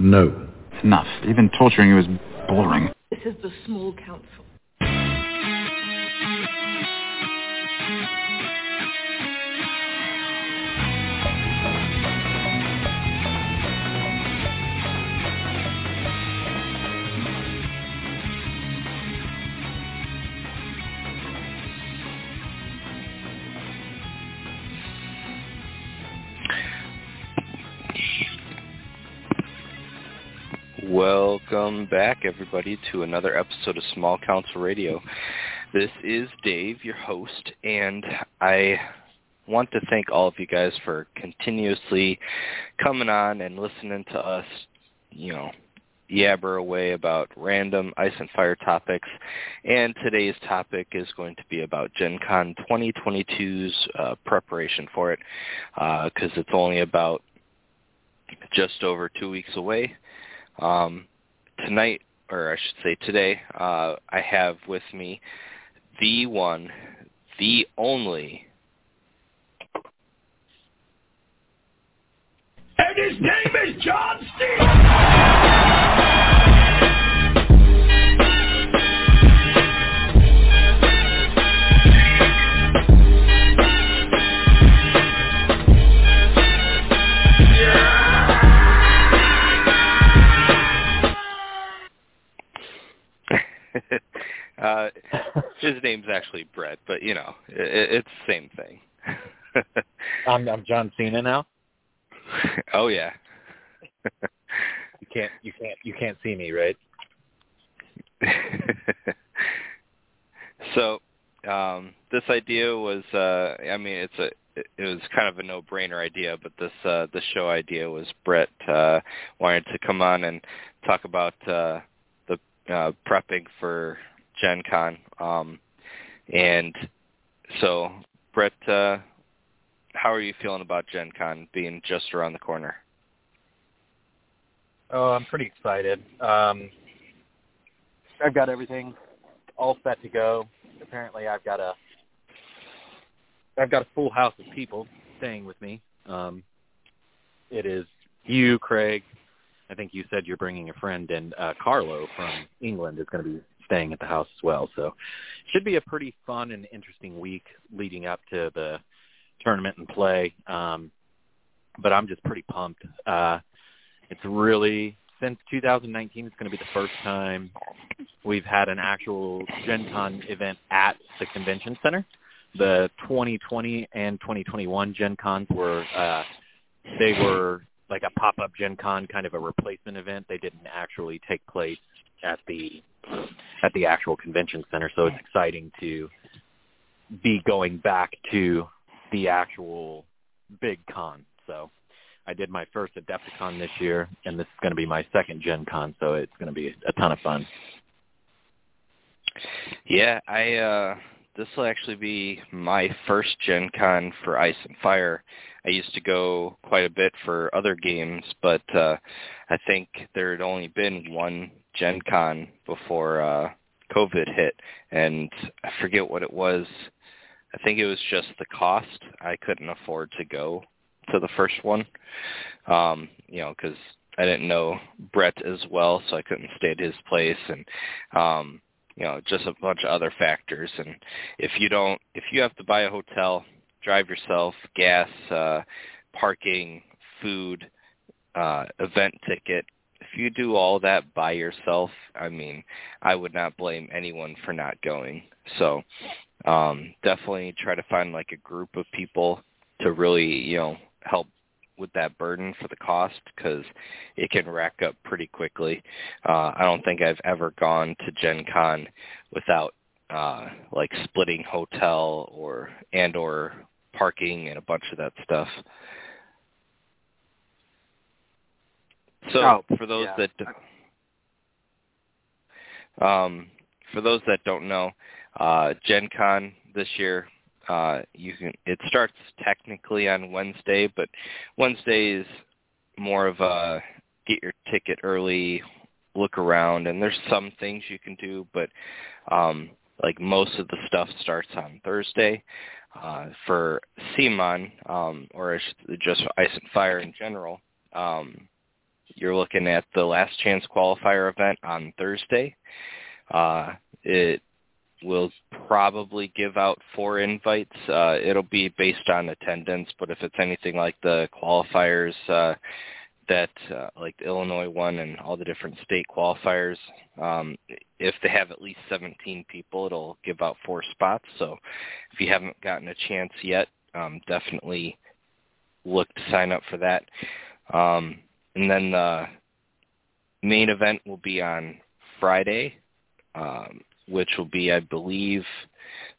No. It's enough. Even torturing you is boring. This is the small council. Welcome back, everybody, to another episode of Small Council Radio. This is Dave, your host, and I want to thank all of you guys for continuously coming on and listening to us, you know, yabber away about random ice and fire topics. And today's topic is going to be about Gen Con 2022's uh, preparation for it, because uh, it's only about just over two weeks away. Um, tonight, or I should say today, uh, I have with me the one, the only. And his name is John Cena! uh, his name's actually Brett, but you know, it, it's the same thing. I'm I'm John Cena now. oh yeah. you can't you can't you can't see me, right? so, um this idea was uh I mean it's a it was kind of a no-brainer idea, but this uh this show idea was Brett uh wanted to come on and talk about uh the uh prepping for Gen Con. Um and so Brett uh how are you feeling about Gen Con being just around the corner? Oh, I'm pretty excited. Um I've got everything all set to go. Apparently I've got a I've got a full house of people staying with me. Um it is you, Craig. I think you said you're bringing a friend, and uh, Carlo from England is going to be staying at the house as well. So, should be a pretty fun and interesting week leading up to the tournament and play. Um, but I'm just pretty pumped. Uh, it's really since 2019, it's going to be the first time we've had an actual Gen Con event at the convention center. The 2020 and 2021 Gen Cons were uh, they were like a pop-up Gen Con, kind of a replacement event. They didn't actually take place at the at the actual convention center, so it's exciting to be going back to the actual big con. So I did my first Adepticon this year, and this is going to be my second Gen Con, so it's going to be a ton of fun. Yeah, I uh this will actually be my first Gen Con for Ice and Fire. I used to go quite a bit for other games, but uh I think there had only been one Gen Con before uh COVID hit and I forget what it was. I think it was just the cost. I couldn't afford to go to the first one. Um, you know, cuz I didn't know Brett as well, so I couldn't stay at his place and um you know, just a bunch of other factors. And if you don't, if you have to buy a hotel, drive yourself, gas, uh, parking, food, uh, event ticket, if you do all that by yourself, I mean, I would not blame anyone for not going. So, um, definitely try to find like a group of people to really, you know, help with that burden for the cost because it can rack up pretty quickly. Uh, I don't think I've ever gone to Gen Con without uh, like splitting hotel or and or parking and a bunch of that stuff. So Oh, for those yeah. that um, for those that don't know, uh, Gen Con this year uh, you can it starts technically on Wednesday, but Wednesday is more of a get your ticket early, look around, and there's some things you can do, but um, like most of the stuff starts on Thursday. Uh, for CMON, um, or just Ice and Fire in general, um, you're looking at the last chance qualifier event on Thursday. Uh, it will probably give out four invites. Uh, it'll be based on attendance, but if it's anything like the qualifiers uh, that, uh, like the Illinois one and all the different state qualifiers, um, if they have at least 17 people, it'll give out four spots. So if you haven't gotten a chance yet, um, definitely look to sign up for that. Um, and then the main event will be on Friday. Um, which will be, I believe,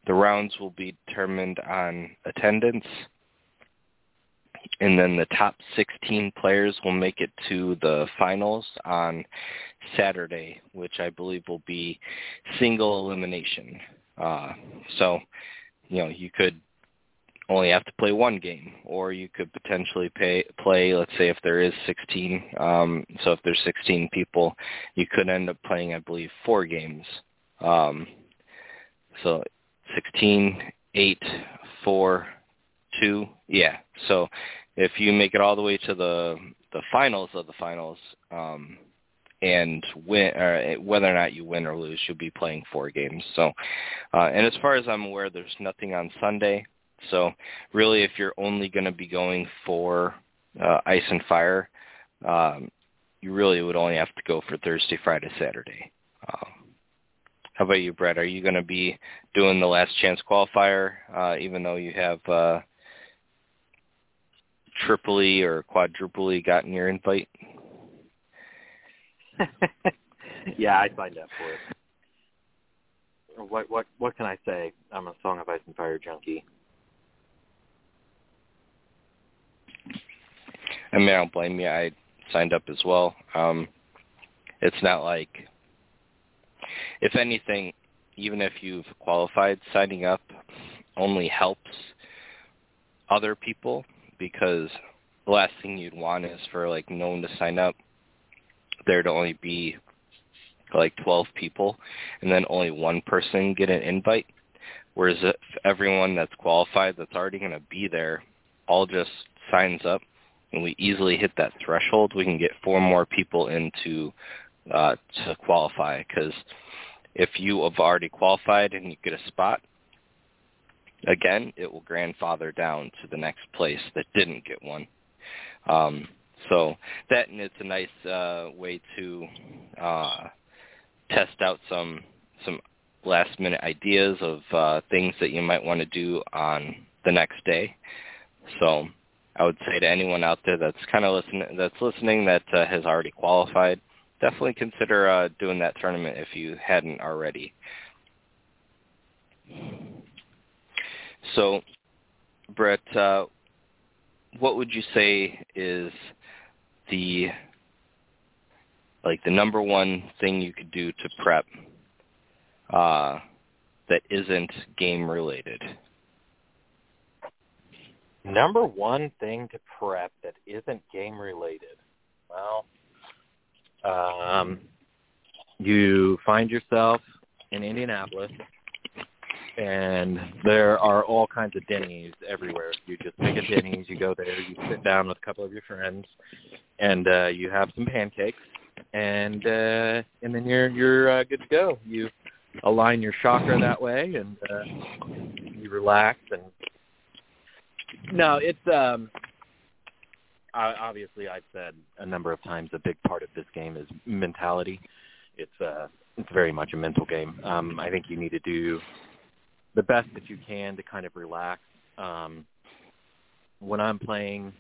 the rounds will be determined on attendance. And then the top 16 players will make it to the finals on Saturday, which I believe will be single elimination. Uh, so, you know, you could only have to play one game, or you could potentially pay, play, let's say if there is 16, um, so if there's 16 people, you could end up playing, I believe, four games. Um, so 16, 8, 4, 2. Yeah. So if you make it all the way to the the finals of the finals, um, and win, or whether or not you win or lose, you'll be playing four games. So, uh, and as far as I'm aware, there's nothing on Sunday. So, really, if you're only going to be going for uh, Ice and Fire, um, you really would only have to go for Thursday, Friday, Saturday. Uh, how about you, Brett? Are you going to be doing the last chance qualifier, uh, even though you have uh, triply or quadruply gotten your invite? yeah, I signed up for it. What what what can I say? I'm a Song of Ice and Fire junkie. I mean, I don't blame you. I signed up as well. Um, it's not like if anything, even if you've qualified, signing up only helps other people because the last thing you'd want is for like no one to sign up, there to only be like 12 people, and then only one person get an invite. Whereas if everyone that's qualified that's already going to be there all just signs up and we easily hit that threshold, we can get four more people into uh, to qualify because if you have already qualified and you get a spot, again, it will grandfather down to the next place that didn't get one. Um, so that and it's a nice uh, way to uh, test out some some last minute ideas of uh, things that you might want to do on the next day. So I would say to anyone out there that's kind of listening that's listening that uh, has already qualified, definitely consider uh, doing that tournament if you hadn't already. So, Brett, uh, what would you say is the like the number one thing you could do to prep uh, that isn't game related? Number one thing to prep that isn't game related. Well, um, you find yourself in Indianapolis, and there are all kinds of Denny's everywhere. You just pick a Denny's, you go there, you sit down with a couple of your friends, and uh, you have some pancakes, and uh, and then you're you're uh, good to go. You align your chakra that way, and uh, you relax. And no, it's um, obviously I've said a number of times a big part of this game is mentality. It's uh it's very much a mental game. Um I think you need to do the best that you can to kind of relax. Um when I'm playing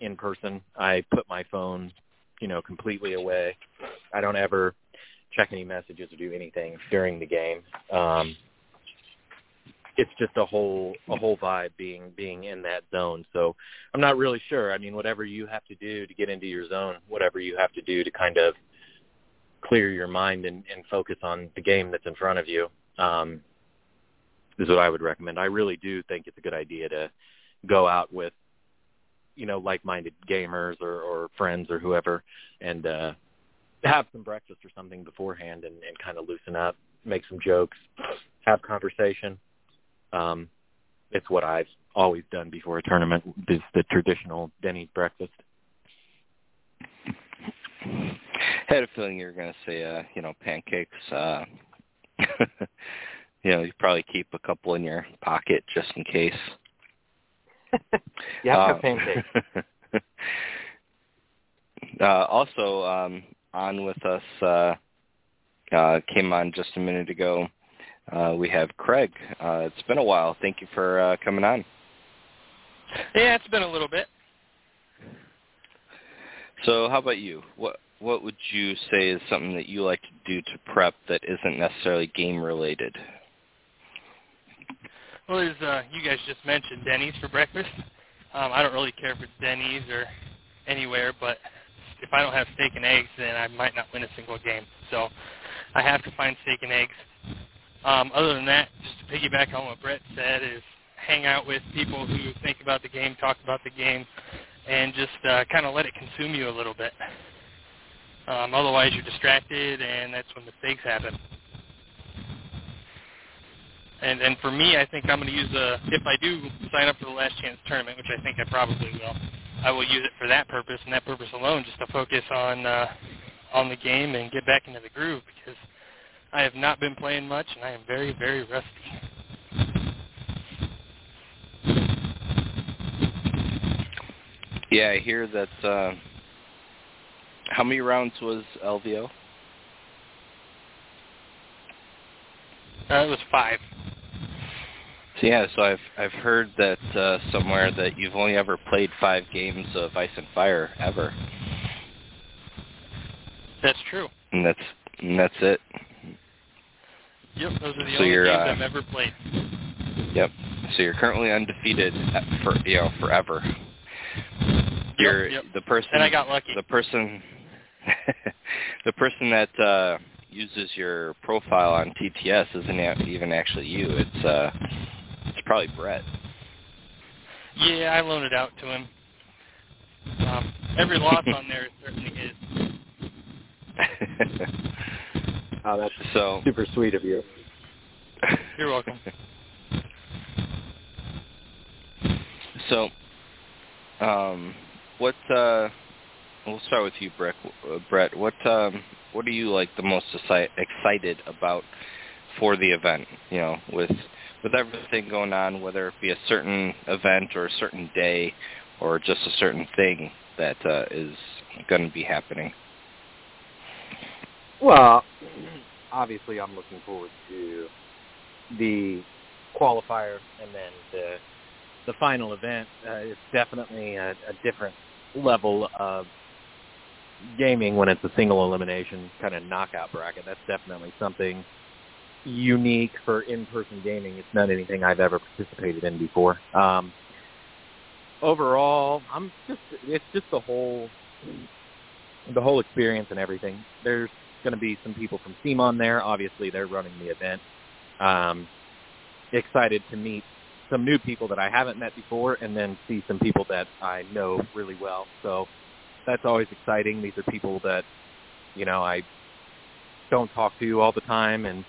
in person, I put my phone, you know, completely away. I don't ever check any messages or do anything during the game. Um it's just a whole a whole vibe being being in that zone. So I'm not really sure. I mean, whatever you have to do to get into your zone, whatever you have to do to kind of clear your mind and, and focus on the game that's in front of you, um, is what I would recommend. I really do think it's a good idea to go out with, you know, like-minded gamers or, or friends or whoever, and uh, have some breakfast or something beforehand and, and kind of loosen up, make some jokes, have conversation um, it's what I've always done before a tournament is the traditional Denny's breakfast. had a feeling you were going to say, uh, you know, pancakes. Uh, you know, you probably keep a couple in your pocket just in case. yeah, uh, pancakes. uh, also, um, on with us uh, uh, came on just a minute ago. Uh, we have Craig. Uh, it's been a while. Thank you for uh, coming on. Yeah, it's been a little bit. So, how about you? What what would you say is something that you like to do to prep that isn't necessarily game related? Well, as uh, you guys just mentioned, Denny's for breakfast. Um, I don't really care if it's Denny's or anywhere, but if I don't have steak and eggs, then I might not win a single game. So I have to find steak and eggs. Um, other than that, just to piggyback on what Brett said, is hang out with people who think about the game, talk about the game, and just uh, kind of let it consume you a little bit. Um, otherwise, you're distracted, and that's when mistakes happen. And and for me, I think I'm going to use a. If I do sign up for the Last Chance tournament, which I think I probably will, I will use it for that purpose and that purpose alone, just to focus on uh, on the game and get back into the groove because I have not been playing much and I am very very rusty. Yeah, I hear that. Uh, how many rounds was LVO? Uh, it was five. So yeah, so I've I've heard that uh, somewhere that you've only ever played five games of Ice and Fire ever. That's true. And that's and that's it. Yep, those are the So only games uh, I've ever played. Yep. So you're currently undefeated at- for you know forever. You're yep. the person. And I got lucky. The person. the person that uh, uses your profile on TTS isn't even actually you. It's uh, it's probably Brett. Yeah, I loaned it out to him. Um, every loss on there is certainly his. Oh, that's so super sweet of you. You're welcome. So, um, what? Uh, we'll start with you, Brett. Brett, what? Um, what are you like the most excited about for the event? You know, with with everything going on, whether it be a certain event or a certain day, or just a certain thing that uh, is going to be happening. Well, obviously, I'm looking forward to the qualifier and then the the final event. Uh, it's definitely a, a different level of gaming when it's a single elimination kind of knockout bracket. That's definitely something unique for in-person gaming. It's not anything I've ever participated in before. Um, overall, I'm just it's just the whole the whole experience and everything. There's going to be some people from CMON there. Obviously, they're running the event. Um, excited to meet some new people that I haven't met before, and then see some people that I know really well. So that's always exciting. These are people that you know I don't talk to all the time, and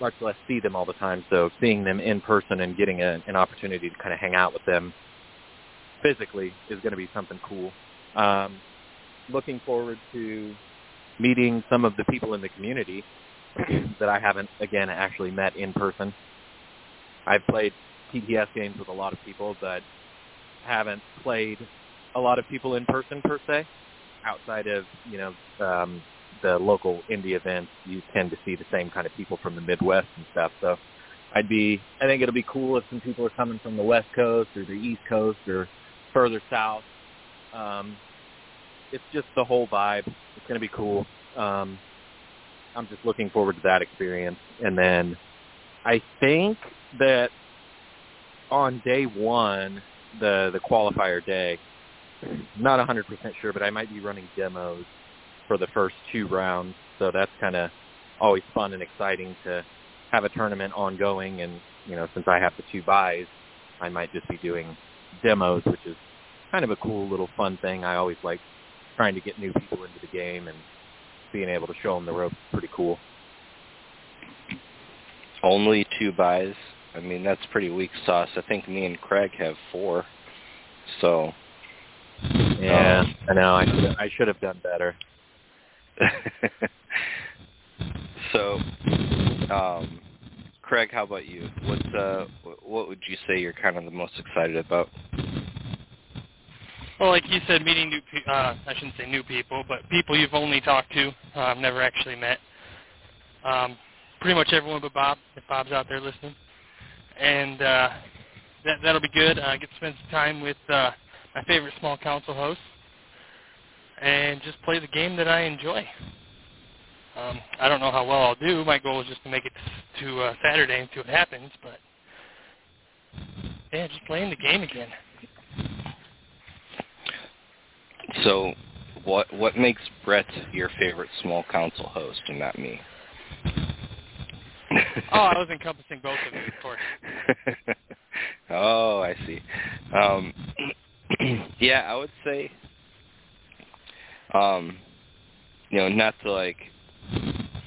much less see them all the time. So seeing them in person and getting a, an opportunity to kind of hang out with them physically is going to be something cool. Um, looking forward to meeting some of the people in the community that I haven't, again, actually met in person. I've played TTS games with a lot of people, but haven't played a lot of people in person per se. Outside of you know um, the local indie events, you tend to see the same kind of people from the Midwest and stuff. So I'd be, I think it'll be cool if some people are coming from the West Coast or the East Coast or further south. Um, it's just the whole vibe. Going to be cool. Um, I'm just looking forward to that experience. And then I think that on day one, the the qualifier day, not 100% sure, but I might be running demos for the first two rounds. So that's kind of always fun and exciting to have a tournament ongoing. And you know, since I have the two buys, I might just be doing demos, which is kind of a cool little fun thing. I always like trying to get new people into the game and being able to show them the ropes is pretty cool. Only two buys. I mean, that's pretty weak sauce. I think me and Craig have four. So Yeah, I know. I should I should have done better. so, um, Craig, how about you? What uh, what would you say you're kind of the most excited about? Well, like you said, meeting new, pe- uh, I shouldn't say new people, but people you've only talked to, uh, never actually met. Um, pretty much everyone but Bob, if Bob's out there listening. And uh, that that'll be good. I get to spend some time with uh, my favorite small council host, and just play the game that I enjoy. Um, I don't know how well I'll do. My goal is just to make it to uh, Saturday and see what happens. But yeah, just playing the game again. So, what what makes Brett your favorite small council host and not me? oh, I was encompassing both of you, of course. oh, I see. Um, yeah, I would say, um, you know, not to like,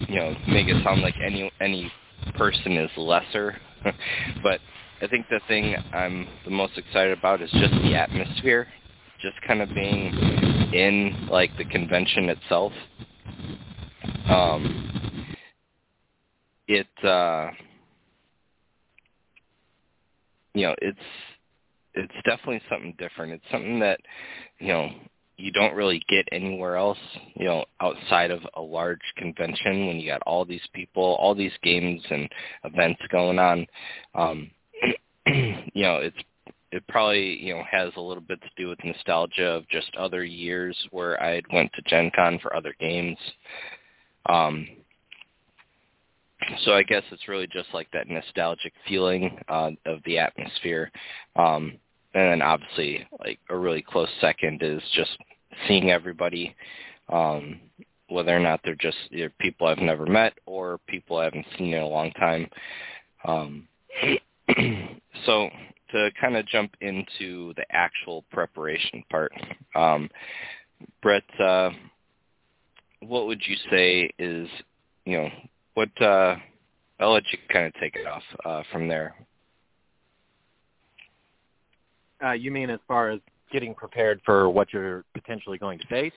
you know, make it sound like any any person is lesser, but I think the thing I'm the most excited about is just the atmosphere, just kind of being in like the convention itself. Um, it uh you know it's it's definitely something different it's something that you know you don't really get anywhere else you know outside of a large convention when you got all these people all these games and events going on um you know it's it probably you know has a little bit to do with nostalgia of just other years where I went to Gen Con for other games um so I guess it's really just like that nostalgic feeling uh, of the atmosphere. Um, and then obviously, like a really close second is just seeing everybody, um, whether or not they're just either people I've never met or people I haven't seen in a long time. Um, so to kind of jump into the actual preparation part, um, Brett, uh, what would you say is, you know, what uh, I'll let you kind of take it off uh, from there. Uh, you mean as far as getting prepared for what you're potentially going to face?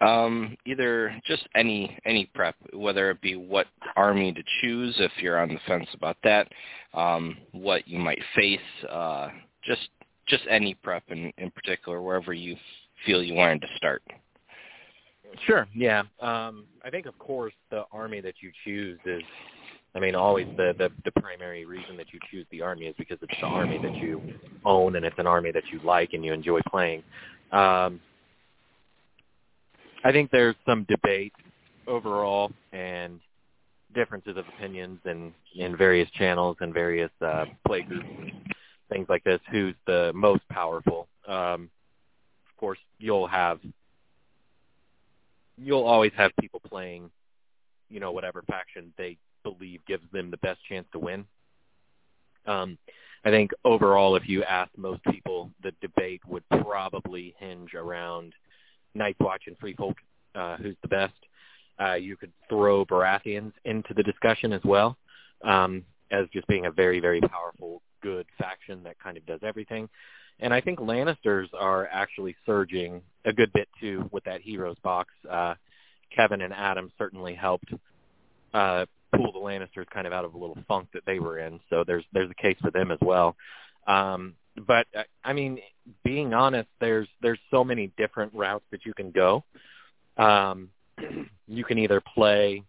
Um, either just any any prep, whether it be what army to choose if you're on the fence about that, um, what you might face, uh, just just any prep in, in particular, wherever you feel you wanted to start. Sure. Yeah. Um, I think, of course, the army that you choose is, I mean, always the, the the primary reason that you choose the army is because it's the army that you own and it's an army that you like and you enjoy playing. Um, I think there's some debate overall and differences of opinions in in various channels and various uh, play groups, things like this. Who's the most powerful? Um, of course, you'll have you'll always have people playing, you know, whatever faction they believe gives them the best chance to win. Um, I think overall, if you ask most people, the debate would probably hinge around Night's Watch and Free Folk, uh, who's the best. Uh, you could throw Baratheons into the discussion as well, um, as just being a very, very powerful, good faction that kind of does everything. And I think Lannisters are actually surging a good bit too with that Heroes box. Uh, Kevan and Addam certainly helped uh, pull the Lannisters kind of out of a little funk that they were in. So there's there's a case for them as well. Um, but uh, I mean, being honest, there's there's so many different routes that you can go. Um, you can either play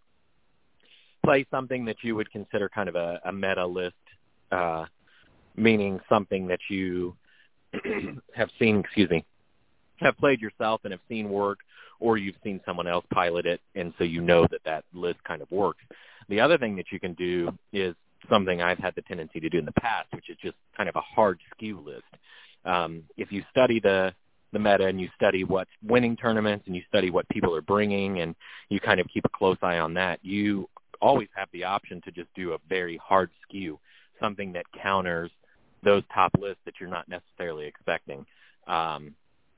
play something that you would consider kind of a, a meta list, uh, meaning something that you have seen, excuse me, have played yourself and have seen work, or you've seen someone else pilot it, and so you know that that list kind of works. The other thing that you can do is something I've had the tendency to do in the past, which is just kind of a hard skew list. Um, if you study the the meta and you study what's winning tournaments and you study what people are bringing and you kind of keep a close eye on that, you always have the option to just do a very hard skew, something that counters those top lists that you're not necessarily expecting. Um,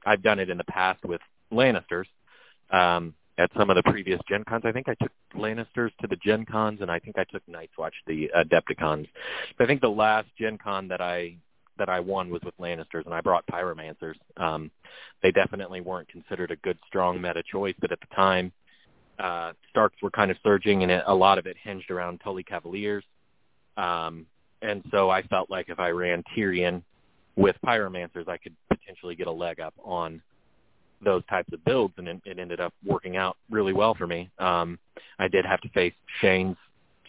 I've done it in the past with Lannisters. Um, at some of the previous Gen Cons, I think I took Lannisters to the Gen Cons, and I think I took Night's Watch the Adepticons. But I think the last Gen Con that I that I won was with Lannisters, and I brought Pyromancers. Um, they definitely weren't considered a good, strong meta choice, but at the time, uh, Starks were kind of surging, and it, a lot of it hinged around Tully Cavaliers. Um, and so I felt like if I ran Tyrion with Pyromancers, I could potentially get a leg up on those types of builds, and it, it ended up working out really well for me. Um, I did have to face Shane's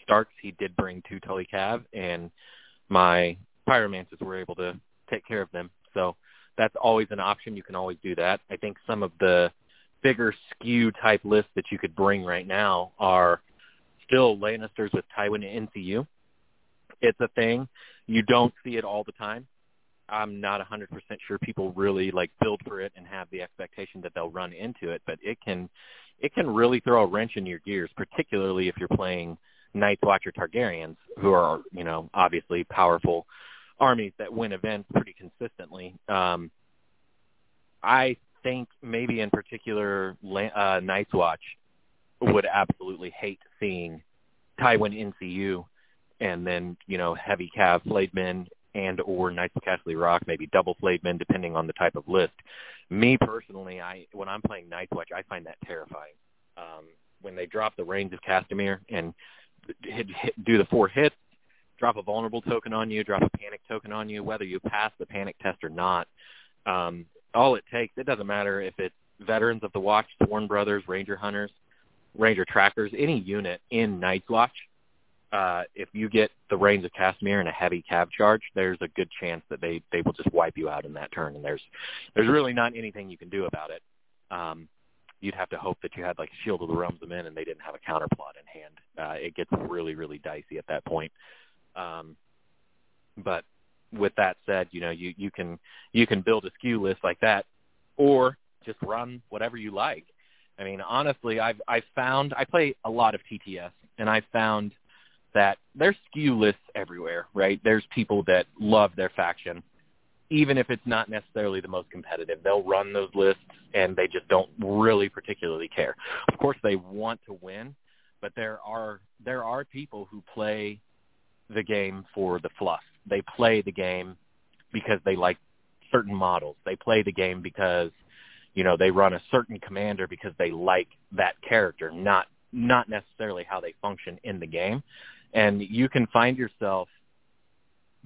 Starks. He did bring two Tully Cav, and my Pyromancers were able to take care of them. So that's always an option. You can always do that. I think some of the bigger skew type lists that you could bring right now are still Lannisters with Tywin and NCU. It's a thing. You don't see it all the time. I'm not 100% sure people really like build for it and have the expectation that they'll run into it, but it can it can really throw a wrench in your gears, particularly if you're playing Night's Watch or Targaryens, who are you know obviously powerful armies that win events pretty consistently. Um, I think maybe in particular uh, Night's Watch would absolutely hate seeing Tywin NCU and then you know heavy cav flayed men and or Knights of Casterly Rock, maybe double flayed men depending on the type of list. Me personally, I when I'm playing Night's Watch, I find that terrifying. Um, when they drop the Rains of Castamere and hit, hit, do the four hits, drop a vulnerable token on you, drop a panic token on you, whether you pass the panic test or not. Um, all it takes, it doesn't matter if it's veterans of the Watch, Sworn Brothers, Ranger Hunters, Ranger Trackers, any unit in Night's Watch uh, if you get the Rains of Castamere and a heavy cav charge, there's a good chance that they they will just wipe you out in that turn, and there's there's really not anything you can do about it. Um, you'd have to hope that you had like Shield of the Realms of Men and they didn't have a counterplot in hand. Uh, it gets really really dicey at that point. Um, but with that said, you know you you can you can build a skew list like that, or just run whatever you like. I mean, honestly, I've I've found I play a lot of TTS, and I've found that there's skew lists everywhere, right? There's people that love their faction, even if it's not necessarily the most competitive. They'll run those lists and they just don't really particularly care. Of course, they want to win, but there are there are people who play the game for the fluff. They play the game because they like certain models. They play the game because you know they run a certain commander because they like that character, not not necessarily how they function in the game and you can find yourself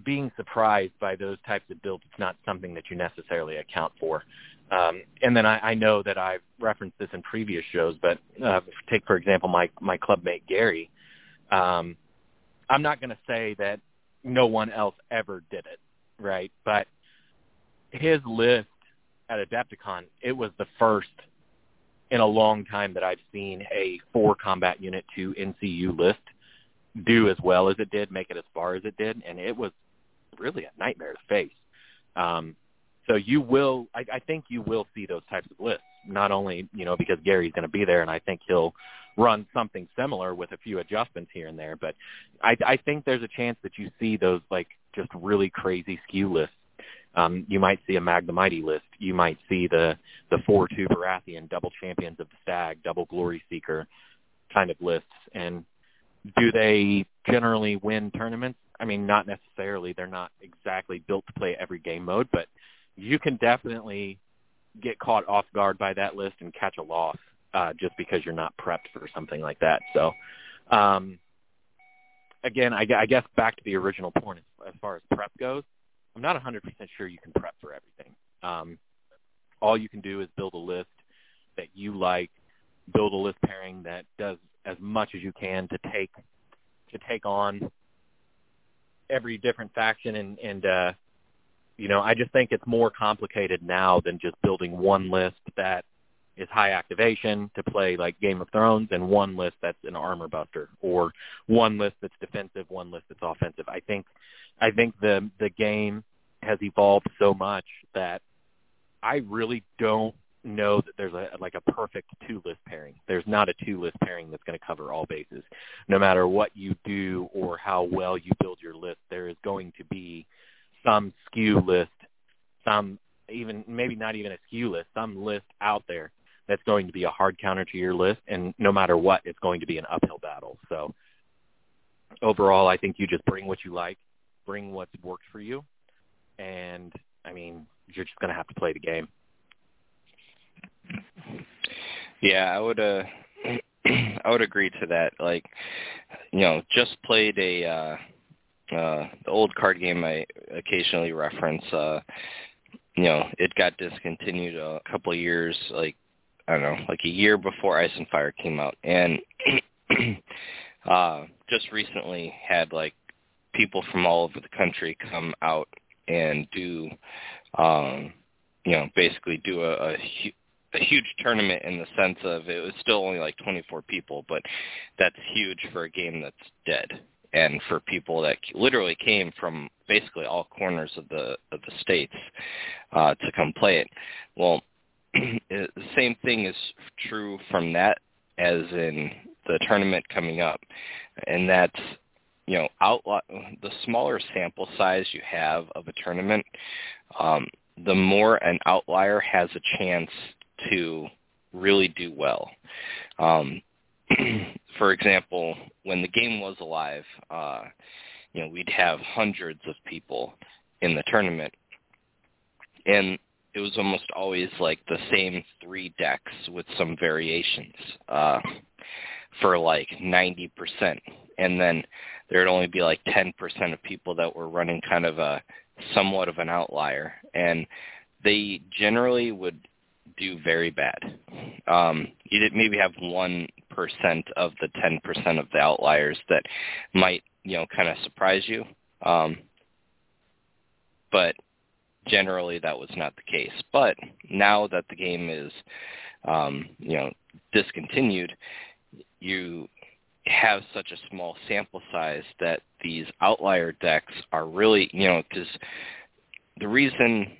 being surprised by those types of builds. It's not something that you necessarily account for. Um, and then I, I know that I've referenced this in previous shows, but uh, take for example my my clubmate Gary. Um, I'm not going to say that no one else ever did it, right? But his list at Adepticon, it was the first in a long time that I've seen a four combat unit to NCU list do as well as it did, make it as far as it did, and it was really a nightmare to face. Um, so you will, I, I think you will see those types of lists. Not only you know because Gary's going to be there, and I think he'll run something similar with a few adjustments here and there. But I, I think there's a chance that you see those like just really crazy skew lists. Um, you might see a Mag the Mighty list. You might see the the four two Baratheon double champions of the Stag, double Glory Seeker kind of lists, and do they generally win tournaments? I mean, not necessarily. They're not exactly built to play every game mode, but you can definitely get caught off guard by that list and catch a loss uh, just because you're not prepped for something like that. So, um, again, I, I guess back to the original point as, far as prep goes, I'm not 100% sure you can prep for everything. Um, all you can do is build a list that you like, build a list pairing that does as much as you can to take to take on every different faction and and uh you know I just think it's more complicated now than just building one list that is high activation to play like Game of Thrones and one list that's an armor buster or one list that's defensive, one list that's offensive. I think I think the the game has evolved so much that I really don't know that there's a like a perfect two list pairing. There's not a two list pairing that's going to cover all bases. No matter what you do or how well you build your list, there is going to be some skew list, some even maybe not even a skew list, some list out there that's going to be a hard counter to your list and no matter what it's going to be an uphill battle. So overall I think you just bring what you like, bring what's worked for you and I mean, you're just going to have to play the game. Yeah, I would uh I would agree to that. Like, you know, just played a uh uh the old card game I occasionally reference uh you know, it got discontinued a couple of years like I don't know, like a year before Ice and Fire came out and uh just recently had like people from all over the country come out and do um you know, basically do a, a a huge tournament in the sense of it was still only like 24 people, but that's huge for a game that's dead and for people that literally came from basically all corners of the of the states uh, to come play it. Well, the same thing is true from that as in the tournament coming up, and that's you know outlaw the smaller sample size you have of a tournament, um, the more an outlier has a chance to really do well. Um, for example, when the game was alive, uh, you know, we'd have hundreds of people in the tournament, and it was almost always like the same three decks with some variations uh, for like 90%. And then there'd only be like 10% of people that were running kind of a somewhat of an outlier. And they generally would do very bad. Um, you did maybe have one percent of the ten percent of the outliers that might you know kind of surprise you, um, but generally that was not the case. But now that the game is um, you know discontinued, you have such a small sample size that these outlier decks are really you know because the reason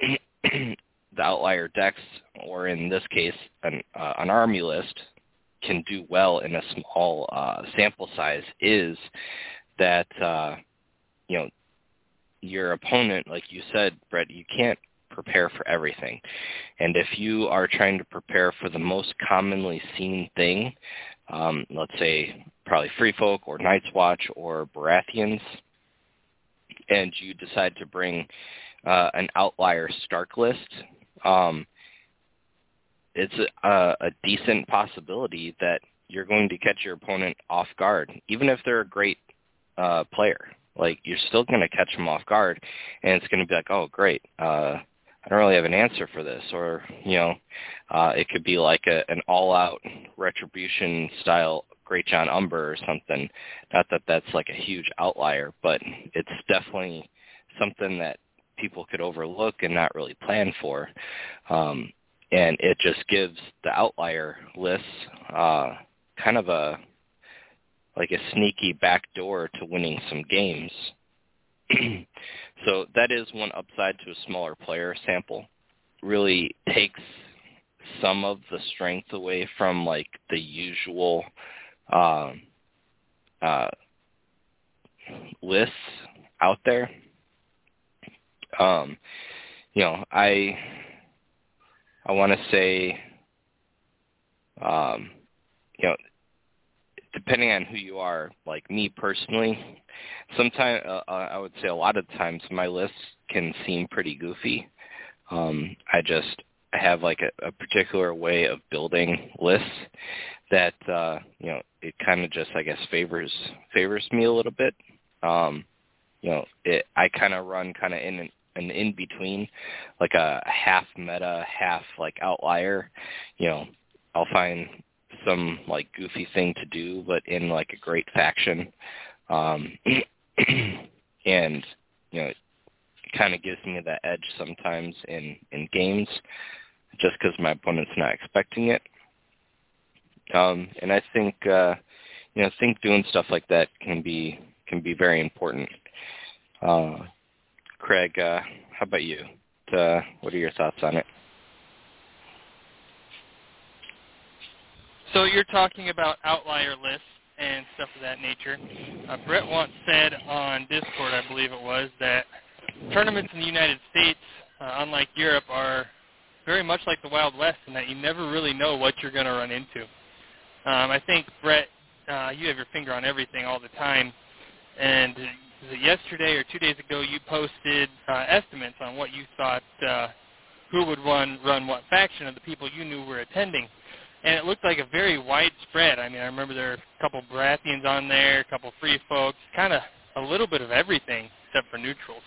the outlier decks, or in this case, an, uh, an army list, can do well in a small uh, sample size is that uh, you know your opponent, like you said, Brett, you can't prepare for everything. And if you are trying to prepare for the most commonly seen thing, um, let's say probably Free Folk or Night's Watch or Baratheons, and you decide to bring uh, an outlier Stark list, um, it's a, a decent possibility that you're going to catch your opponent off guard, even if they're a great uh, player. Like you're still going to catch them off guard, and it's going to be like, oh, great. Uh, I don't really have an answer for this, or you know, uh, it could be like a, an all-out retribution style Greatjon Umber or something. Not that that's like a huge outlier, but it's definitely something that people could overlook and not really plan for. Um, and it just gives the outlier lists uh, kind of a like a sneaky back door to winning some games. so that is one upside to a smaller player sample. Really takes some of the strength away from like the usual uh, uh, lists out there um, you know, I I want to say, um, you know, depending on who you are, like me personally, sometimes uh, uh, I would say a lot of times my lists can seem pretty goofy. Um, I just have like a, a particular way of building lists that uh, you know it kind of just I guess favors favors me a little bit. Um, you know, it, I kind of run kind of in an in between, like a half meta, half like outlier, you know, I'll find some like goofy thing to do, but in like a great faction, um, and you know, it kind of gives me that edge sometimes in in games, just because my opponent's not expecting it. Um, and I think uh, you know, I think doing stuff like that can be can be very important. Uh, Craig, uh, how about you? Uh, what are your thoughts on it? So you're talking about outlier lists and stuff of that nature. Uh, Brett once said on Discord, I believe it was, that tournaments in the United States, uh, unlike Europe, are very much like the Wild West in that you never really know what you're going to run into. Um, I think Brett, uh, you have your finger on everything all the time, and was it yesterday or two days ago you posted uh, estimates on what you thought uh, who would run run what faction of the people you knew were attending, and it looked like a very wide spread. I mean, I remember there were a couple Baratheons on there, a couple Free Folks, kind of a little bit of everything except for neutrals,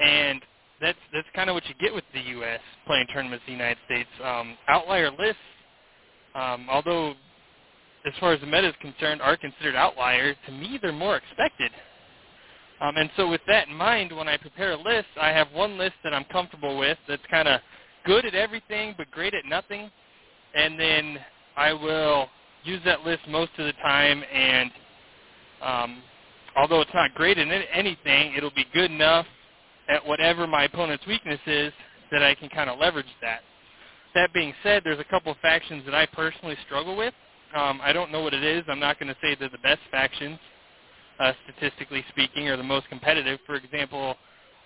and that's that's kind of what you get with the U.S. playing tournaments in the United States. Um, outlier lists, um, although as far as the meta is concerned, are considered outlier. To me, they're more expected. Um, and so with that in mind, when I prepare a list, I have one list that I'm comfortable with that's kind of good at everything but great at nothing. And then I will use that list most of the time. And um, although it's not great at anything, it'll be good enough at whatever my opponent's weakness is that I can kind of leverage that. That being said, there's a couple of factions that I personally struggle with. Um, I don't know what it is. I'm not going to say they're the best factions, uh, statistically speaking, or the most competitive. For example,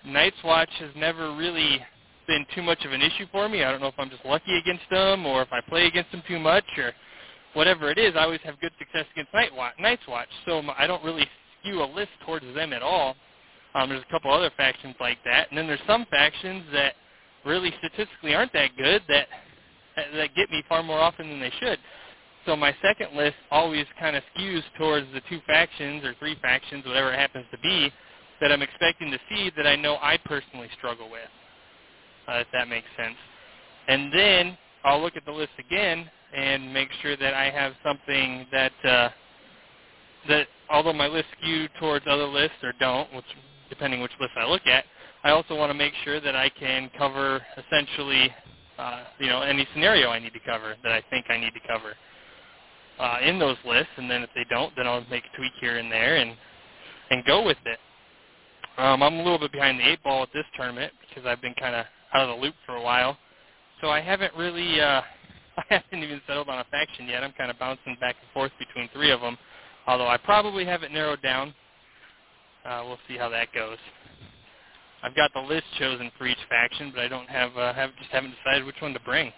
Night's Watch has never really been too much of an issue for me. I don't know if I'm just lucky against them or if I play against them too much or whatever it is. I always have good success against Night Watch, Night's Watch, so I don't really skew a list towards them at all. Um, there's a couple other factions like that, and then there's some factions that really statistically aren't that good that that get me far more often than they should. So my second list always kind of skews towards the two factions or three factions, whatever it happens to be, that I'm expecting to see that I know I personally struggle with, uh, if that makes sense. And then I'll look at the list again and make sure that I have something that uh, that although my lists skew towards other lists or don't, which depending which list I look at, I also want to make sure that I can cover essentially, uh, you know, any scenario I need to cover that I think I need to cover uh, in those lists. And then if they don't, then I'll make a tweak here and there and and go with it. Um, I'm a little bit behind the eight ball at this tournament because I've been kind of out of the loop for a while. So I haven't really, uh, I haven't even settled on a faction yet. I'm kind of bouncing back and forth between three of them, although I probably have it narrowed down. Uh, we'll see how that goes. I've got the list chosen for each faction, but I don't have, uh, have just haven't decided which one to bring.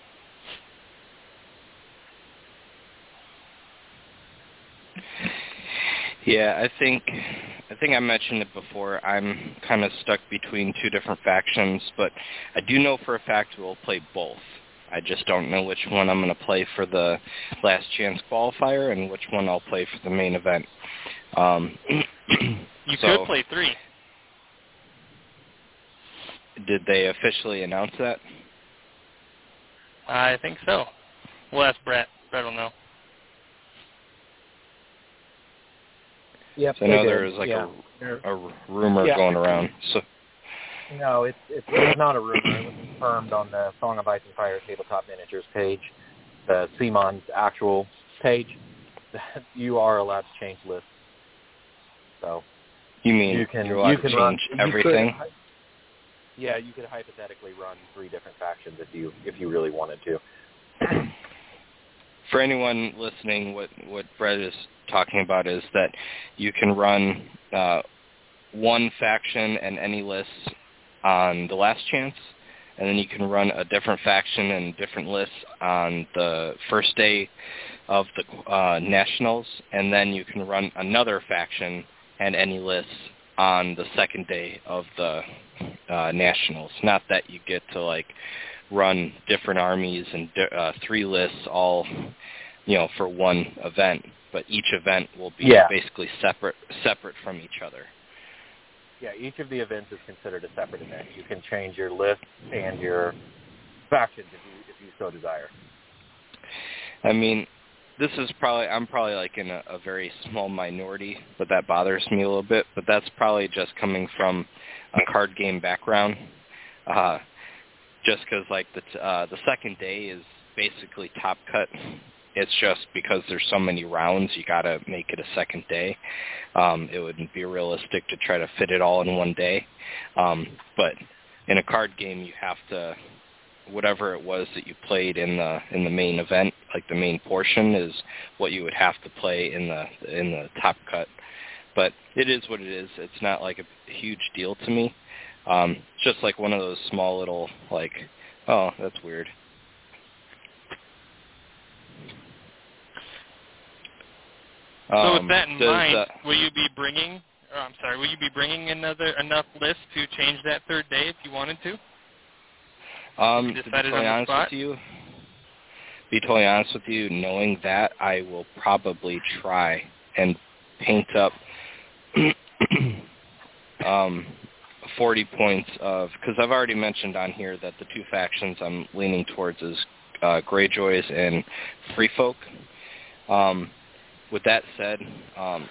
Yeah, I think I think I mentioned it before. I'm kind of stuck between two different factions, but I do know for a fact we'll play both. I just don't know which one I'm going to play for the last chance qualifier and which one I'll play for the main event. Um, you so, could play three. Did they officially announce that? I think so. We'll ask Brett. Brett will know. Yep, so I know did. there like yeah. a, a rumor yeah. going around. So no, it's it's, it's not a rumor. It was confirmed on the Song of Ice and Fire tabletop miniatures page, the CMON's actual page. That you are allowed to change lists. So you mean you can you can change run, everything? You could, yeah, you could hypothetically run three different factions if you if you really wanted to. For anyone listening, what what Brett is talking about is that you can run uh, one faction and any lists on the last chance, and then you can run a different faction and different lists on the first day of the uh, nationals, and then you can run another faction and any lists on the second day of the uh, nationals. Not that you get to like run different armies and uh, three lists all, you know, for one event, but each event will be Yeah. basically separate separate from each other. Yeah, each of the events is considered a separate event. You can change your list and your factions if you if you so desire. I mean, this is probably I'm probably like in a, a very small minority, but that bothers me a little bit. But that's probably just coming from a card game background. Uh, just because like the uh, the second day is basically top cut. It's just because there's so many rounds, you got to make it a second day. Um, it wouldn't be realistic to try to fit it all in one day. Um, but in a card game, you have to whatever it was that you played in the in the main event, like the main portion, is what you would have to play in the in the top cut. But it is what it is. It's not like a huge deal to me. Um, just like one of those small little like, oh, that's weird. So Um, with that in does, mind, uh, will you be bringing Or I'm sorry, will you be bringing another enough list to change that third day if you wanted to? Um, to be totally honest spot? with you, be totally honest with you, knowing that, I will probably try and paint up um, 40 points of because I've already mentioned on here that the two factions I'm leaning towards is uh, Greyjoys and Free Folk. Um, with that said, um,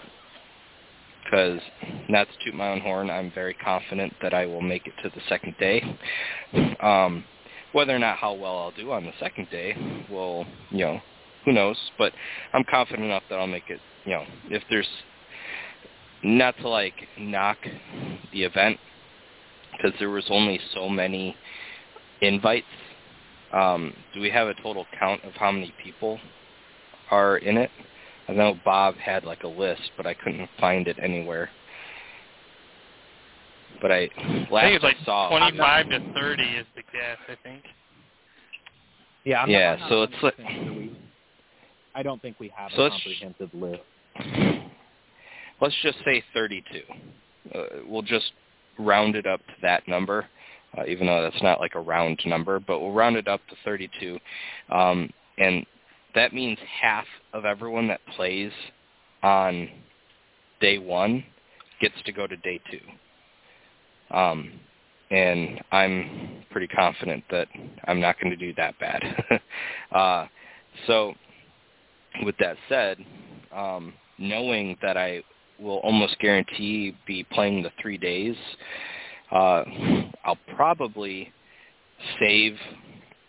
because not to toot my own horn, I'm very confident that I will make it to the second day. Um, whether or not how well I'll do on the second day, well, you know, who knows? But I'm confident enough that I'll make it. You know, if there's not to like knock the event because there was only so many invites. Um, do we have a total count of how many people are in it? I know Bob had like a list, but I couldn't find it anywhere. But I last I think it's like saw 25 to 30 is the guess. I think. Yeah, I'm Yeah, not, I'm so it's like- we- I don't think we have So a comprehensive list. let's just say 32. Uh, we'll just round it up to that number, uh, even though that's not like a round number, but we'll round it up to 32. Um, and that means half of everyone that plays on day one gets to go to day two. Um, and I'm pretty confident that I'm not going to do that bad. uh, so with that said, um, knowing that I will almost guarantee be playing the three days, uh, I'll probably save.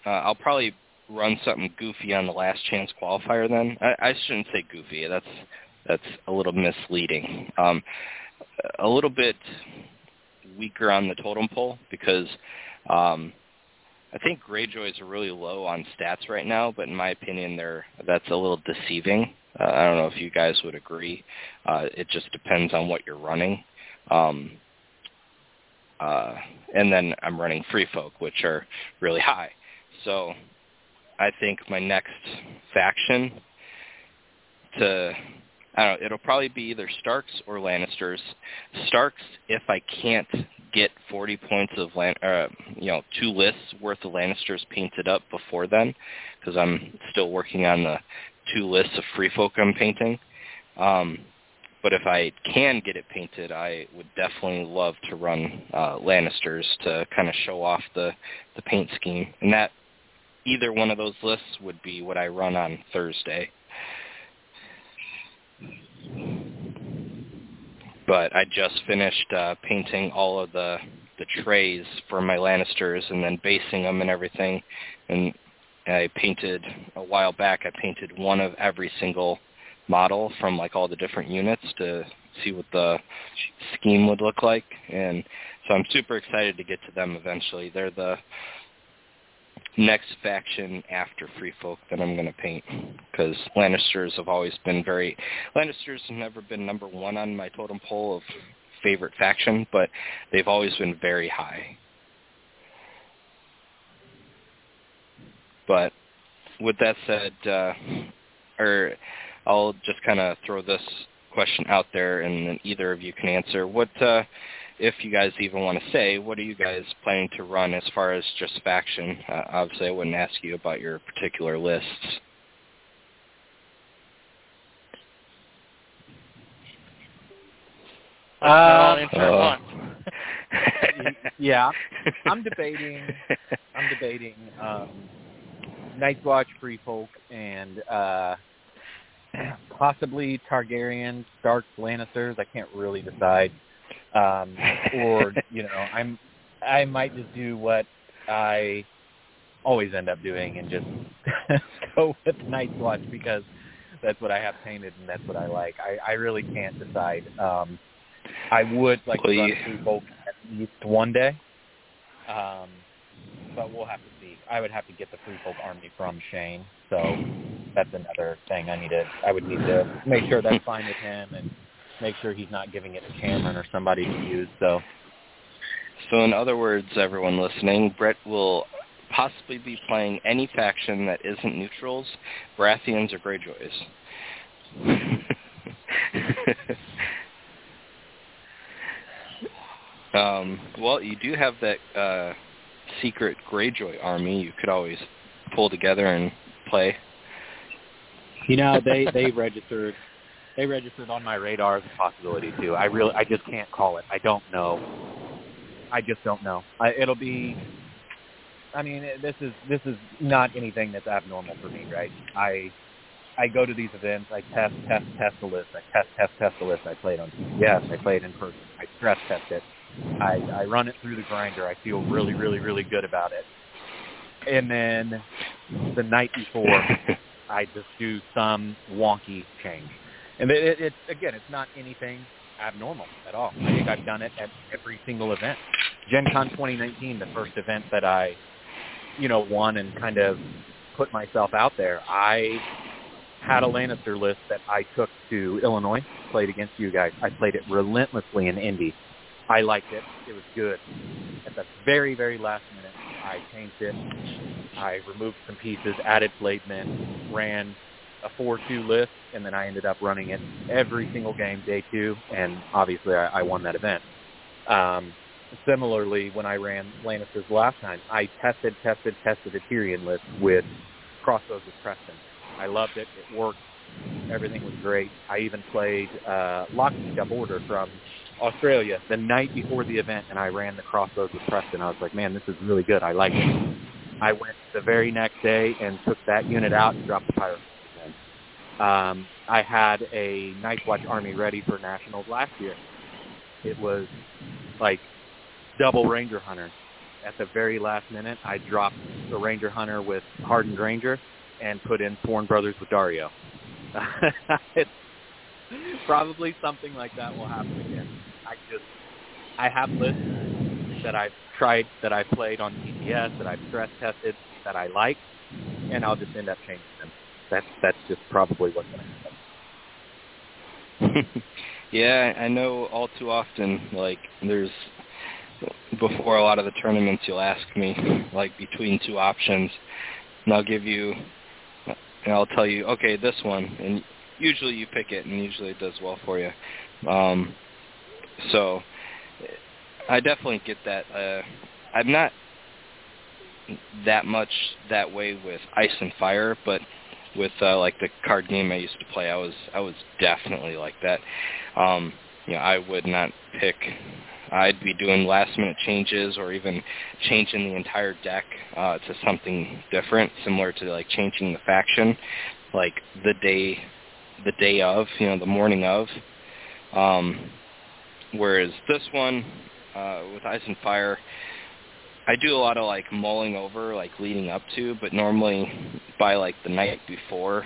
Uh, I'll probably run something goofy on the last chance qualifier. Then I, I shouldn't say goofy. That's that's a little misleading. Um, a little bit weaker on the totem pole because um, I think Greyjoys are really low on stats right now, but in my opinion, they're that's a little deceiving. Uh, I don't know if you guys would agree. Uh, it just depends on what you're running. Um, uh, and then I'm running Free Folk, which are really high. So I think my next faction to I don't know, it'll probably be either Starks or Lannisters. Starks, if I can't get 40 points of, Lan- uh, you know, two lists worth of Lannisters painted up before then, because I'm still working on the two lists of Free Folk I'm painting. Um, but if I can get it painted, I would definitely love to run uh, Lannisters to kind of show off the, the paint scheme. And that either one of those lists would be what I run on Thursday. But I just finished uh, painting all of the the trays for my Lannisters and then basing them and everything. And I painted a while back. I painted one of every single model from like all the different units to see what the scheme would look like. And so I'm super excited to get to them eventually. They're the next faction after Free Folk that I'm going to paint because Lannisters have always been very Lannisters have never been number one on my totem pole of favorite faction, but they've always been very high. But with that said, uh, or I'll just kind of throw this question out there, and then either of you can answer. What, uh, if you guys even want to say, what are you guys planning to run as far as just faction? Uh, obviously, I wouldn't ask you about your particular lists. Let's not all Uh, uh, yeah, I'm debating. I'm debating um, Night's Watch, Free Folk, and uh, possibly Targaryen, Starks, Lannisters. I can't really decide. Um, or you know, I'm I might just do what I always end up doing and just go with Night's Watch because that's what I have painted and that's what I like. I, I really can't decide. Um, I would like Well, to run Free Folk at least one day. Um, but we'll have to. I would have to get the Free Folk army from Shane, so that's another thing I need to. I would need to make sure that's fine with him and make sure he's not giving it to Cameron or somebody to use. So So in other words, everyone listening, Brett will possibly be playing any faction that isn't neutrals, Baratheons, or Greyjoys. Um, well, you do have that uh, secret Greyjoy army. You could always pull together and play. You know, they they registered they registered on my radar as a possibility too. I really I just can't call it. I don't know. I just don't know. I, it'll be. I mean, this is this is not anything that's abnormal for me, right? I I go to these events. I test, test, test the list. I test, test, test the list. I played on yes. I played in person. I stress test it. I, I run it through the grinder. I feel really, really, really good about it. And then the night before, I just do some wonky change. And it, it, it's again, it's not anything abnormal at all. I think I've done it at every single event. Gen Con 2019, the first event that I, you know, won and kind of put myself out there. I had a Lannister list that I took to Illinois, played against you guys. I played it relentlessly in Indy. I liked it. It was good. At the very, very last minute, I changed it. I removed some pieces, added Blademen, ran a 4-2 list, and then I ended up running it every single game day two, and obviously I, I won that event. Um, similarly, when I ran Lannisters last time, I tested, tested, tested the Tyrion list with crossbows with Preston. I loved it. It worked. Everything was great. I even played uh, Lockheed Up Order from Australia the night before the event, and I ran the crossbows with Preston. I was like, man, this is really good. I like it. I went the very next day and took that unit out and dropped the pirate. Um, I had a Night's Watch army ready for nationals last year. It was like double Ranger Hunter. At the very last minute, I dropped the Ranger Hunter with Hardened Ranger and put in Sworn Brothers with Dario. it's probably something like that will happen again. I just I have lists that I've tried that I've played on TTS that I've stress tested that I like, and I'll just end up changing them. That's that's just probably what's going to happen. yeah, I know all too often. Like there's before a lot of the tournaments, you'll ask me like between two options, and I'll give you and I'll tell you, okay, this one, and usually you pick it, and usually it does well for you. Um, so I definitely get that. Uh, I'm not that much that way with Ice and Fire, but with uh, like the card game I used to play, I was I was definitely like that. Um, you know, I would not pick I'd be doing last minute changes or even changing the entire deck uh, to something different, similar to like changing the faction, like the day, the day of, you know, the morning of. Um, whereas this one uh, with Ice and Fire, I do a lot of like mulling over, like leading up to, but normally by like the night before,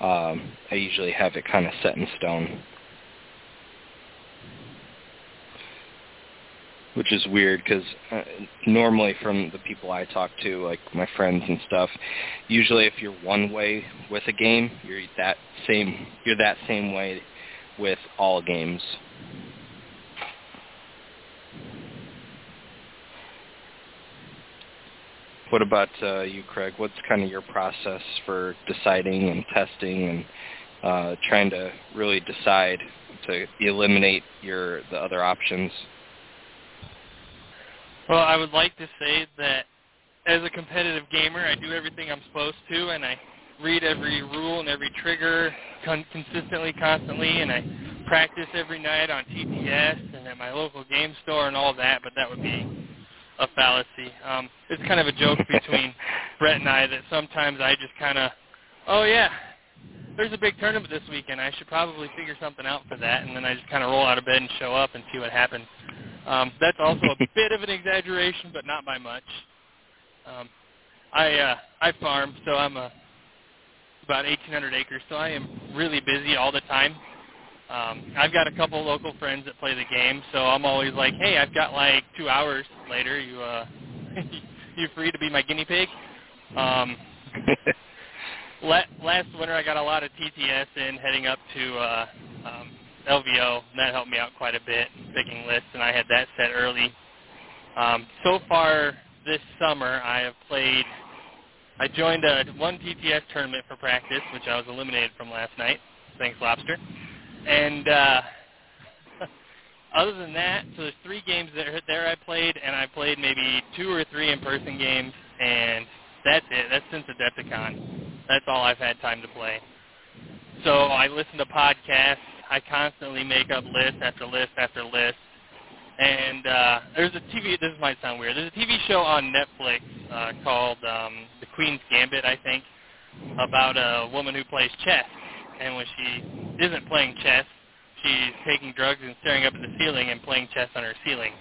um, I usually have it kind of set in stone. Which is weird because uh, normally from the people I talk to, like my friends and stuff, usually if you're one way with a game, you're that same you're that same way with all games. What about uh, you, Craig? What's kind of your process for deciding and testing and uh, trying to really decide to eliminate your the other options? Well, I would like to say that as a competitive gamer, I do everything I'm supposed to, and I read every rule and every trigger con- consistently, constantly, and I practice every night on TTS and at my local game store and all that. But that would be a fallacy. Um, it's kind of a joke between Brett and I that sometimes I just kind of, oh yeah, there's a big tournament this weekend. I should probably figure something out for that, and then I just kind of roll out of bed and show up and see what happens. Um, that's also a bit of an exaggeration, but not by much. Um, I uh, I farm, so I'm a about 1,800 acres, so I am really busy all the time. Um, I've got a couple local friends that play the game, so I'm always like, hey, I've got like two hours later. You uh, you free to be my guinea pig? Um, last winter, I got a lot of TTS in heading up to uh, um, LVO, and that helped me out quite a bit picking lists, and I had that set early. Um, so far this summer, I have played. I joined a one TTS tournament for practice, which I was eliminated from last night. Thanks, Lobster. And uh, other than that, so there's three games there there I played, and I played maybe two or three in-person games, and that's it. That's since Adepticon. That's all I've had time to play. So I listen to podcasts. I constantly make up list after list after list. And uh, there's a TV. This might sound weird. There's a TV show on Netflix uh, called um, The Queen's Gambit, I think, about a woman who plays chess. And when she isn't playing chess, she's taking drugs and staring up at the ceiling and playing chess on her ceiling.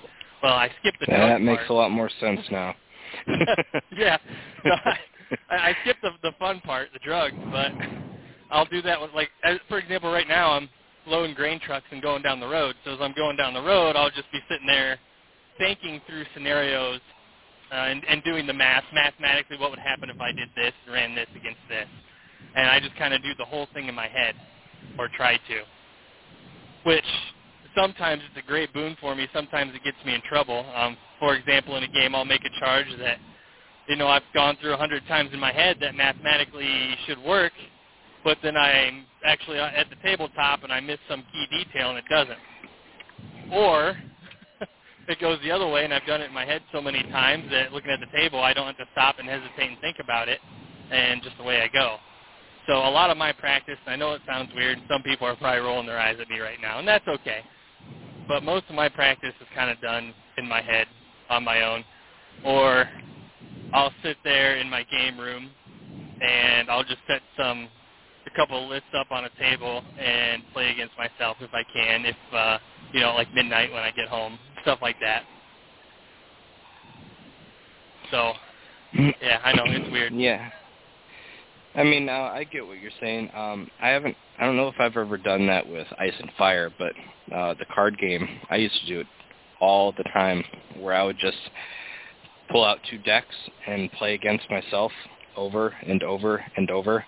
Well, I skipped the yeah, that makes part. a lot more sense now. yeah. So I, I skipped the the fun part, the drugs, but I'll do that with like as, for example, right now I'm loading grain trucks and going down the road. So as I'm going down the road, I'll just be sitting there thinking through scenarios uh, and, and doing the math mathematically. What would happen if I did this, and ran this against this, and I just kind of do the whole thing in my head, or try to. Which sometimes it's a great boon for me. Sometimes it gets me in trouble. Um, for example, in a game, I'll make a charge that you know I've gone through a hundred times in my head that mathematically should work, but then I'm actually uh, at the tabletop and I miss some key detail and it doesn't. Or it goes the other way and I've done it in my head so many times that looking at the table I don't have to stop and hesitate and think about it and just the way I go. So a lot of my practice, I know it sounds weird, some people are probably rolling their eyes at me right now, and that's okay. But most of my practice is kind of done in my head on my own. Or I'll sit there in my game room and I'll just set some a couple lists up on a table and play against myself if I can, if uh you know, like midnight when I get home, stuff like that. So yeah, I know it's weird. Yeah. I mean, uh, I get what you're saying. Um, I haven't. I don't know if I've ever done that with Ice and Fire, but uh, the card game, I used to do it all the time, where I would just pull out two decks and play against myself over and over and over,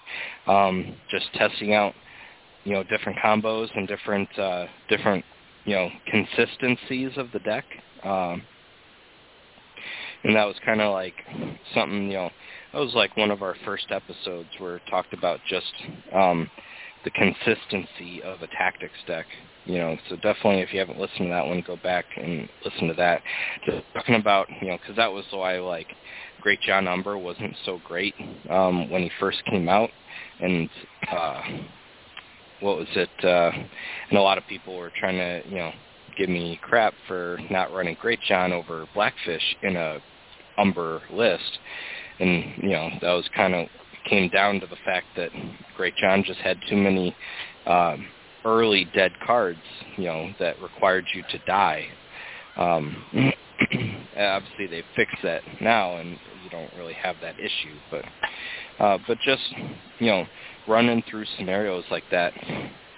um, just testing out, you know, different combos and different uh, different, you know, consistencies of the deck. Um, and that was kind of like something, you know, that was like one of our first episodes where it talked about just um, the consistency of a tactics deck. You know, so definitely if you haven't listened to that one, go back and listen to that. Just talking about, you know, because that was why like Greatjon Umber wasn't so great um, when he first came out, and uh, what was it? Uh, and a lot of people were trying to, you know, give me crap for not running Greatjon over Blackfish in a Umber list and you know that was kind of came down to the fact that Greatjon just had too many um, early dead cards, you know, that required you to die. Um, obviously, they fixed that now, and don't really have that issue. But uh, but just you know, running through scenarios like that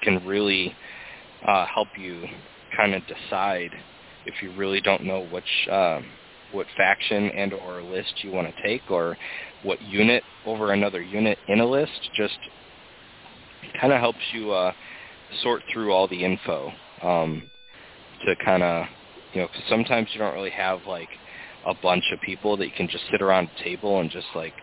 can really uh, help you kind of decide if you really don't know which. Uh, what faction and or list you want to take or what unit over another unit in a list just kind of helps you uh, sort through all the info um, to kind of you know cause sometimes you don't really have like a bunch of people that you can just sit around a table and just like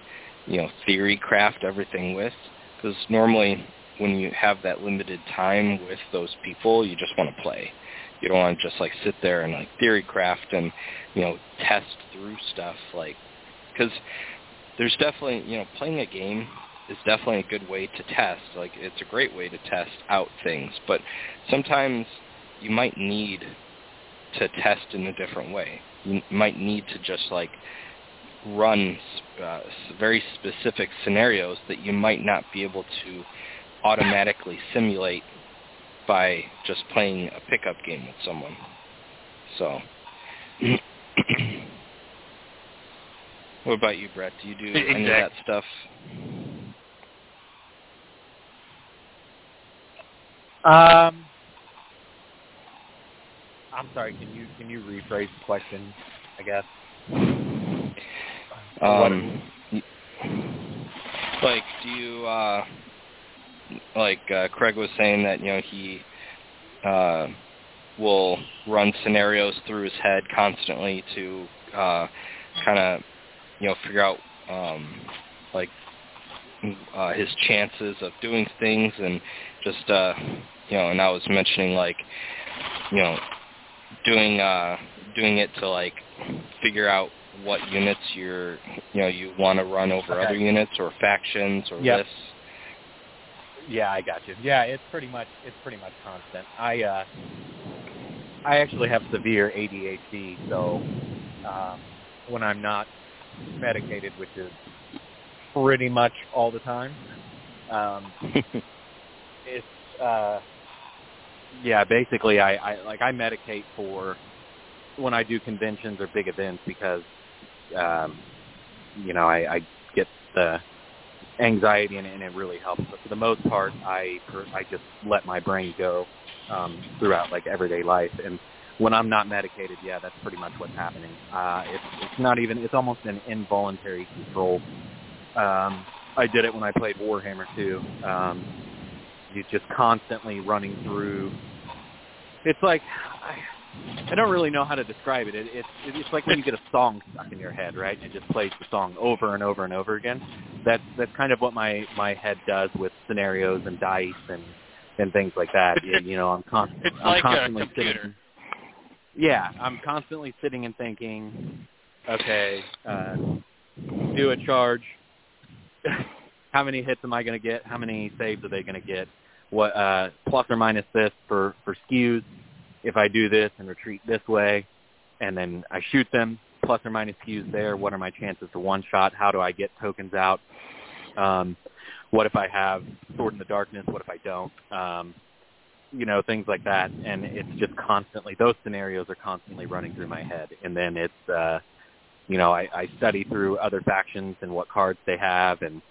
you know theory craft everything with. Because normally when you have that limited time with those people you just want to play. You don't want to just like sit there and like theory craft and you know test through stuff like because there's definitely you know playing a game is definitely a good way to test. Like it's a great way to test out things but sometimes you might need to test in a different way you might need to just like run uh, very specific scenarios that you might not be able to automatically simulate by just playing a pickup game with someone. So, what about you, Brett? Do you do Exactly. any of that stuff? Um, I'm sorry. Can you can you rephrase the question? I guess. Um, y- like, do you uh, like uh, Craig was saying that you know he uh, will run scenarios through his head constantly to uh, kind of you know figure out um, like uh, his chances of doing things and just uh, you know and I was mentioning like you know doing uh doing it to like figure out what units you're you know you want to run over Okay. other units or factions or Yep. lists. Yeah, I got you. Yeah, it's pretty much it's pretty much constant. I uh I actually have severe ADHD, so um when I'm not medicated, which is pretty much all the time, um it's uh yeah, basically I, I like I medicate for when I do conventions or big events because um you know, I, I get the anxiety and, and it really helps. But for the most part, I I just let my brain go um, throughout like everyday life. And when I'm not medicated, yeah, that's pretty much what's happening. Uh, it's it's not even it's almost an involuntary control. Um, I did it when I played Warhammer too. Um, you're just constantly running through. It's like I, I don't really know how to describe it. it it's it's like when you get a song stuck in your head, right? And it just plays the song over and over and over again. That's that's kind of what my my head does with scenarios and dice and and things like that. You, you know, I'm constantly It's I'm like a constantly computer. sitting. Yeah, I'm constantly sitting and thinking, okay, uh, do a charge. How many hits am I going to get? How many saves are they going to get? What uh, plus or minus this for for skews? If I do this and retreat this way, and then I shoot them, plus or minus skews there. What are my chances to one shot? How do I get tokens out? Um, what if I have sword in the darkness? What if I don't? Um, you know, things like that. And it's just constantly those scenarios are constantly running through my head. And then it's uh, you know, I, I study through other factions and what cards they have, and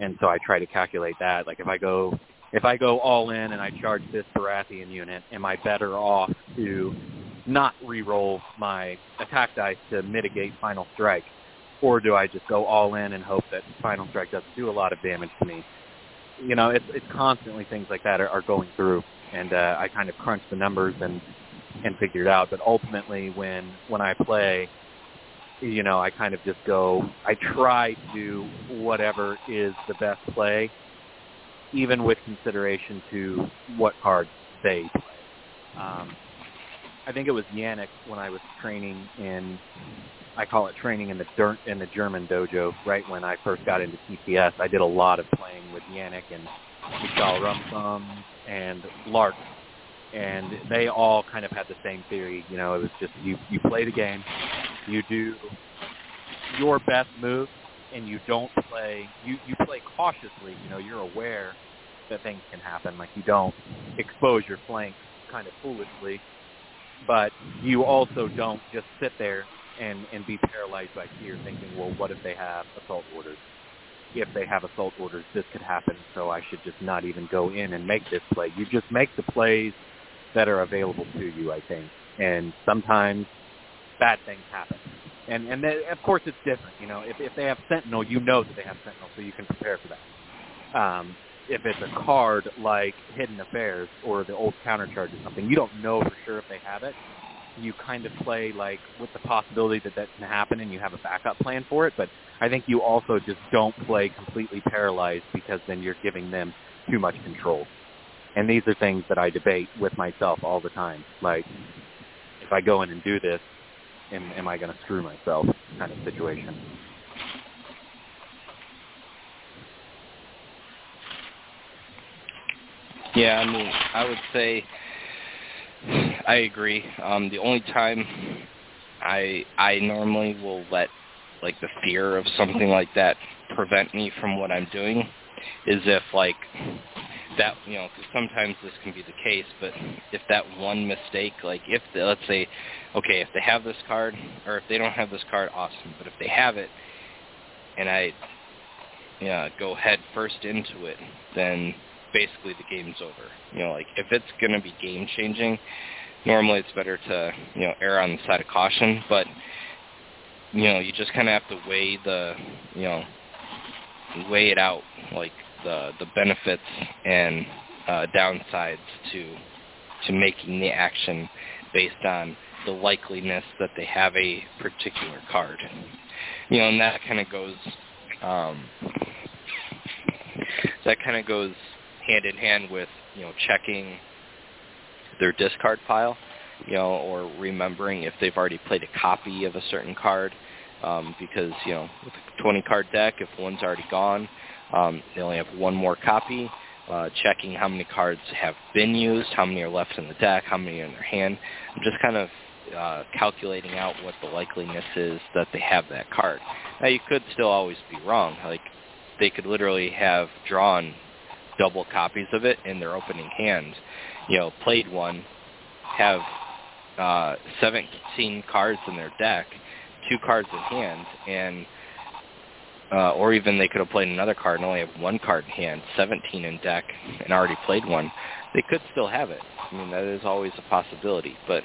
and so I try to calculate that. Like if I go if I go all in and I charge this Baratheon unit, am I better off to not re-roll my attack dice to mitigate final strike, or do I just go all in and hope that final strike doesn't do a lot of damage to me? You know, it's it's constantly things like that are, are going through, and uh, I kind of crunch the numbers and and figure it out. But ultimately, when when I play, you know, I kind of just go. I try to do whatever is the best play, even with consideration to what cards they play. Um, I think it was Yannick when I was training in. I call it training in the dirt in the German dojo. Right when I first got into TTS, I did a lot of playing with Yannick and Michal Rumsum and Lark, and they all kind of had the same theory. You know, it was just you you play the game, you do your best move, and you don't play. You you play cautiously. You know, you're aware that things can happen. Like you don't expose your flank kind of foolishly, but you also don't just sit there and and be paralyzed by fear, thinking, well, what if they have assault orders? If they have assault orders, this could happen. So I should just not even go in and make this play. You just make the plays that are available to you, I think. And sometimes bad things happen. And and then, of course it's different. You know, if if they have Sentinel, you know that they have Sentinel, so you can prepare for that. Um, if it's a card like Hidden Affairs or the old countercharge or something, you don't know for sure if they have it. You kind of play like with the possibility that that can happen, and you have a backup plan for it. But I think you also just don't play completely paralyzed because then you're giving them too much control. And these are things that I debate with myself all the time. Like, if I go in and do this, am, am I going to screw myself kind of situation. Yeah, I mean, I would say I agree. Um, the only time I I normally will let like the fear of something like that prevent me from what I'm doing is if like that you know because sometimes this can be the case but if that one mistake like if the, let's say okay if they have this card or if they don't have this card awesome. But if they have it and I yeah go head first into it then basically the game's over. You know like if it's going to be game changing normally it's better to you know err on the side of caution. But you know you just kind of have to weigh the you know weigh it out. Like the the benefits and uh, downsides to to making the action based on the likeliness that they have a particular card. You know, and that kind of goes um, that kind of goes hand in hand with you know checking their discard pile. you know, or remembering if they've already played a copy of a certain card. Um, because you know, with a 20 card deck, if one's already gone, um, they only have one more copy. Uh, checking how many cards have been used, how many are left in the deck, how many are in their hand. I'm just kind of uh, calculating out what the likeliness is that they have that card. Now you could still always be wrong. Like they could literally have drawn double copies of it in their opening hand, you know, played one, have uh, 17 cards in their deck, two cards in hand, and uh, or even they could have played another card and only have one card in hand, 17 in deck, and already played one. They could still have it. I mean, that is always a possibility. But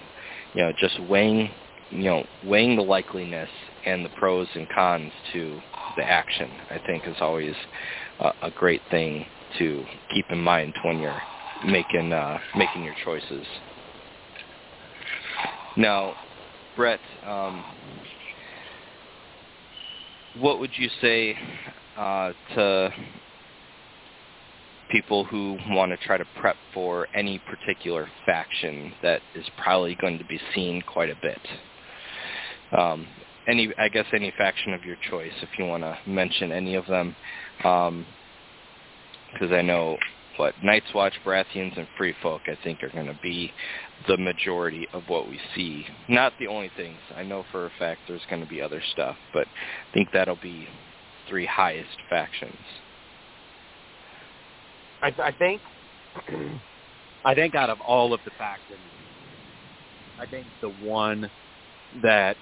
you know, just weighing, you know, weighing the likeliness and the pros and cons to the action, I think, is always uh, a great thing to keep in mind when you're making uh, making your choices. Now, Brett, um, what would you say uh, to people who want to try to prep for any particular faction that is probably going to be seen quite a bit? Um, any, I guess, any faction of your choice, if you want to mention any of them, because um, I know what Night's Watch, Baratheons, and Free Folk, I think, are going to be the majority of what we see. Not the only things. I know for a fact there's going to be other stuff, but I think that'll be three highest factions. I, I think, I think out of all of the factions, I think the one that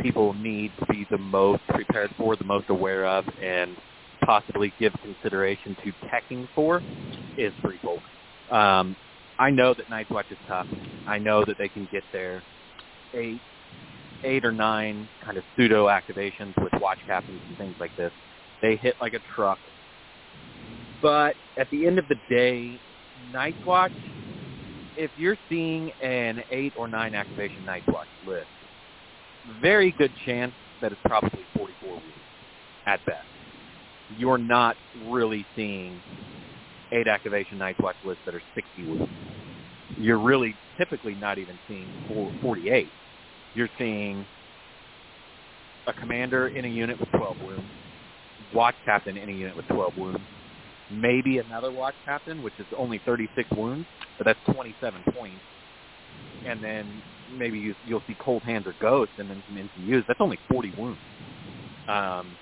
people need to be the most prepared for, the most aware of, and possibly give consideration to teching for is Free Folk. Um, I know that Night's Watch is tough. I know that they can get there eight, eight or nine kind of pseudo activations with watch captains and things like this. They hit like a truck. But at the end of the day, Night's Watch, if you're seeing an eight or nine activation Night's Watch list, very good chance that it's probably 44 weeks at best. You're not really seeing eight activation Night's Watch lists that are 60 wounds. You're really typically not even seeing 48. You're seeing a commander in a unit with 12 wounds, watch captain in a unit with 12 wounds, maybe another watch captain, which is only 36 wounds, but that's 27 points. And then maybe you, you'll see cold hands or ghosts and then some NCUs. That's only 40 wounds. Um,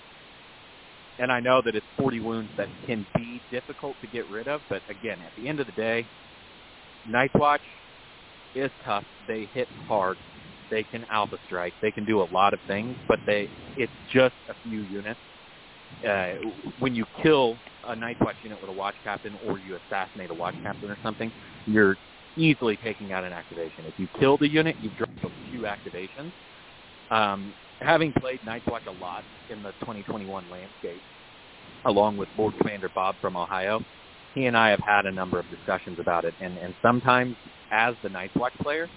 and I know that it's 40 wounds that can be difficult to get rid of, but again, at the end of the day, Night's Watch is tough. They hit hard. They can alpha strike. They can do a lot of things, but they it's just a few units. Uh, when you kill a Night's Watch unit with a watch captain or you assassinate a watch captain or something, you're easily taking out an activation. If you kill the unit, you've dropped two activations. Um, having played Night's Watch a lot in the 2021 landscape, along with Board Commander Bob from Ohio, he and I have had a number of discussions about it. And, and sometimes as the Night's Watch player,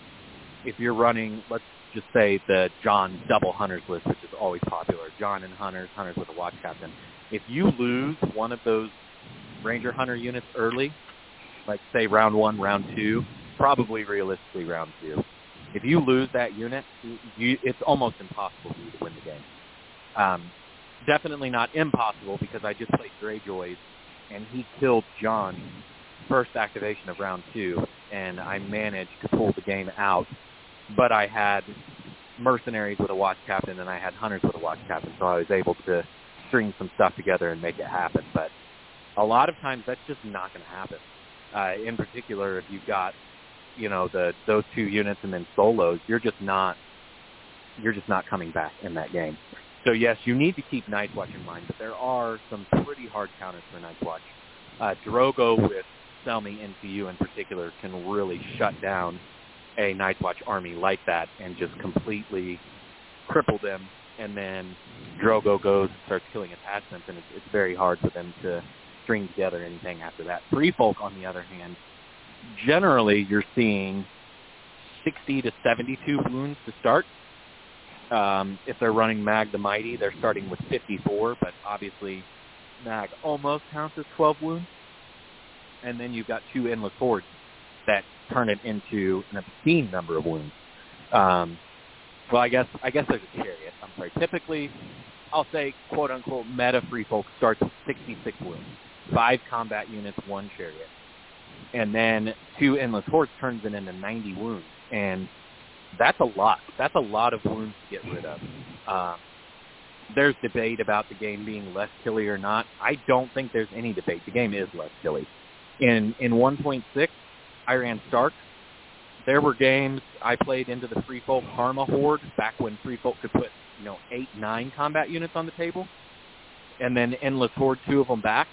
if you're running, let's just say the Jon double hunters list, which is always popular, Jon and hunters, hunters with a watch captain. If you lose one of those Ranger Hunter units early, like say round one, round two, probably realistically round two, if you lose that unit, you, it's almost impossible for you to win the game. Um, definitely not impossible because I just played Greyjoys and he killed Jon first activation of round two, and I managed to pull the game out. But I had mercenaries with a watch captain, and I had hunters with a watch captain, so I was able to string some stuff together and make it happen. But a lot of times that's just not going to happen. Uh, in particular, if you've got you know the those two units and then solos, you're just not you're just not coming back in that game. So yes, you need to keep Night's Watch in mind, but there are some pretty hard counters for Night's Watch. Uh, Drogo with Selmy NCU in particular can really shut down a Night's Watch army like that and just completely cripple them. And then Drogo goes and starts killing attachments, and it's, it's very hard for them to string together anything after that. Free Folk, on the other hand, generally you're seeing 60 to 72 wounds to start. Um, if they're running Mag the Mighty, they're starting with 54, but obviously Mag almost counts as 12 wounds. And then you've got two Endless Hordes that turn it into an obscene number of wounds. Um, well, I guess I guess there's a chariot. I'm sorry. Typically, I'll say quote unquote meta free folk starts with 66 wounds, five combat units, one chariot, and then two endless hordes turns it into 90 wounds, and that's a lot. That's a lot of wounds to get rid of. Uh, there's debate about the game being less killy or not. I don't think there's any debate. The game is less killy. In in 1.6, I ran Stark. There were games I played into the Free Folk Karma Horde back when Free Folk could put you know eight nine combat units on the table, and then Endless Horde two of them back.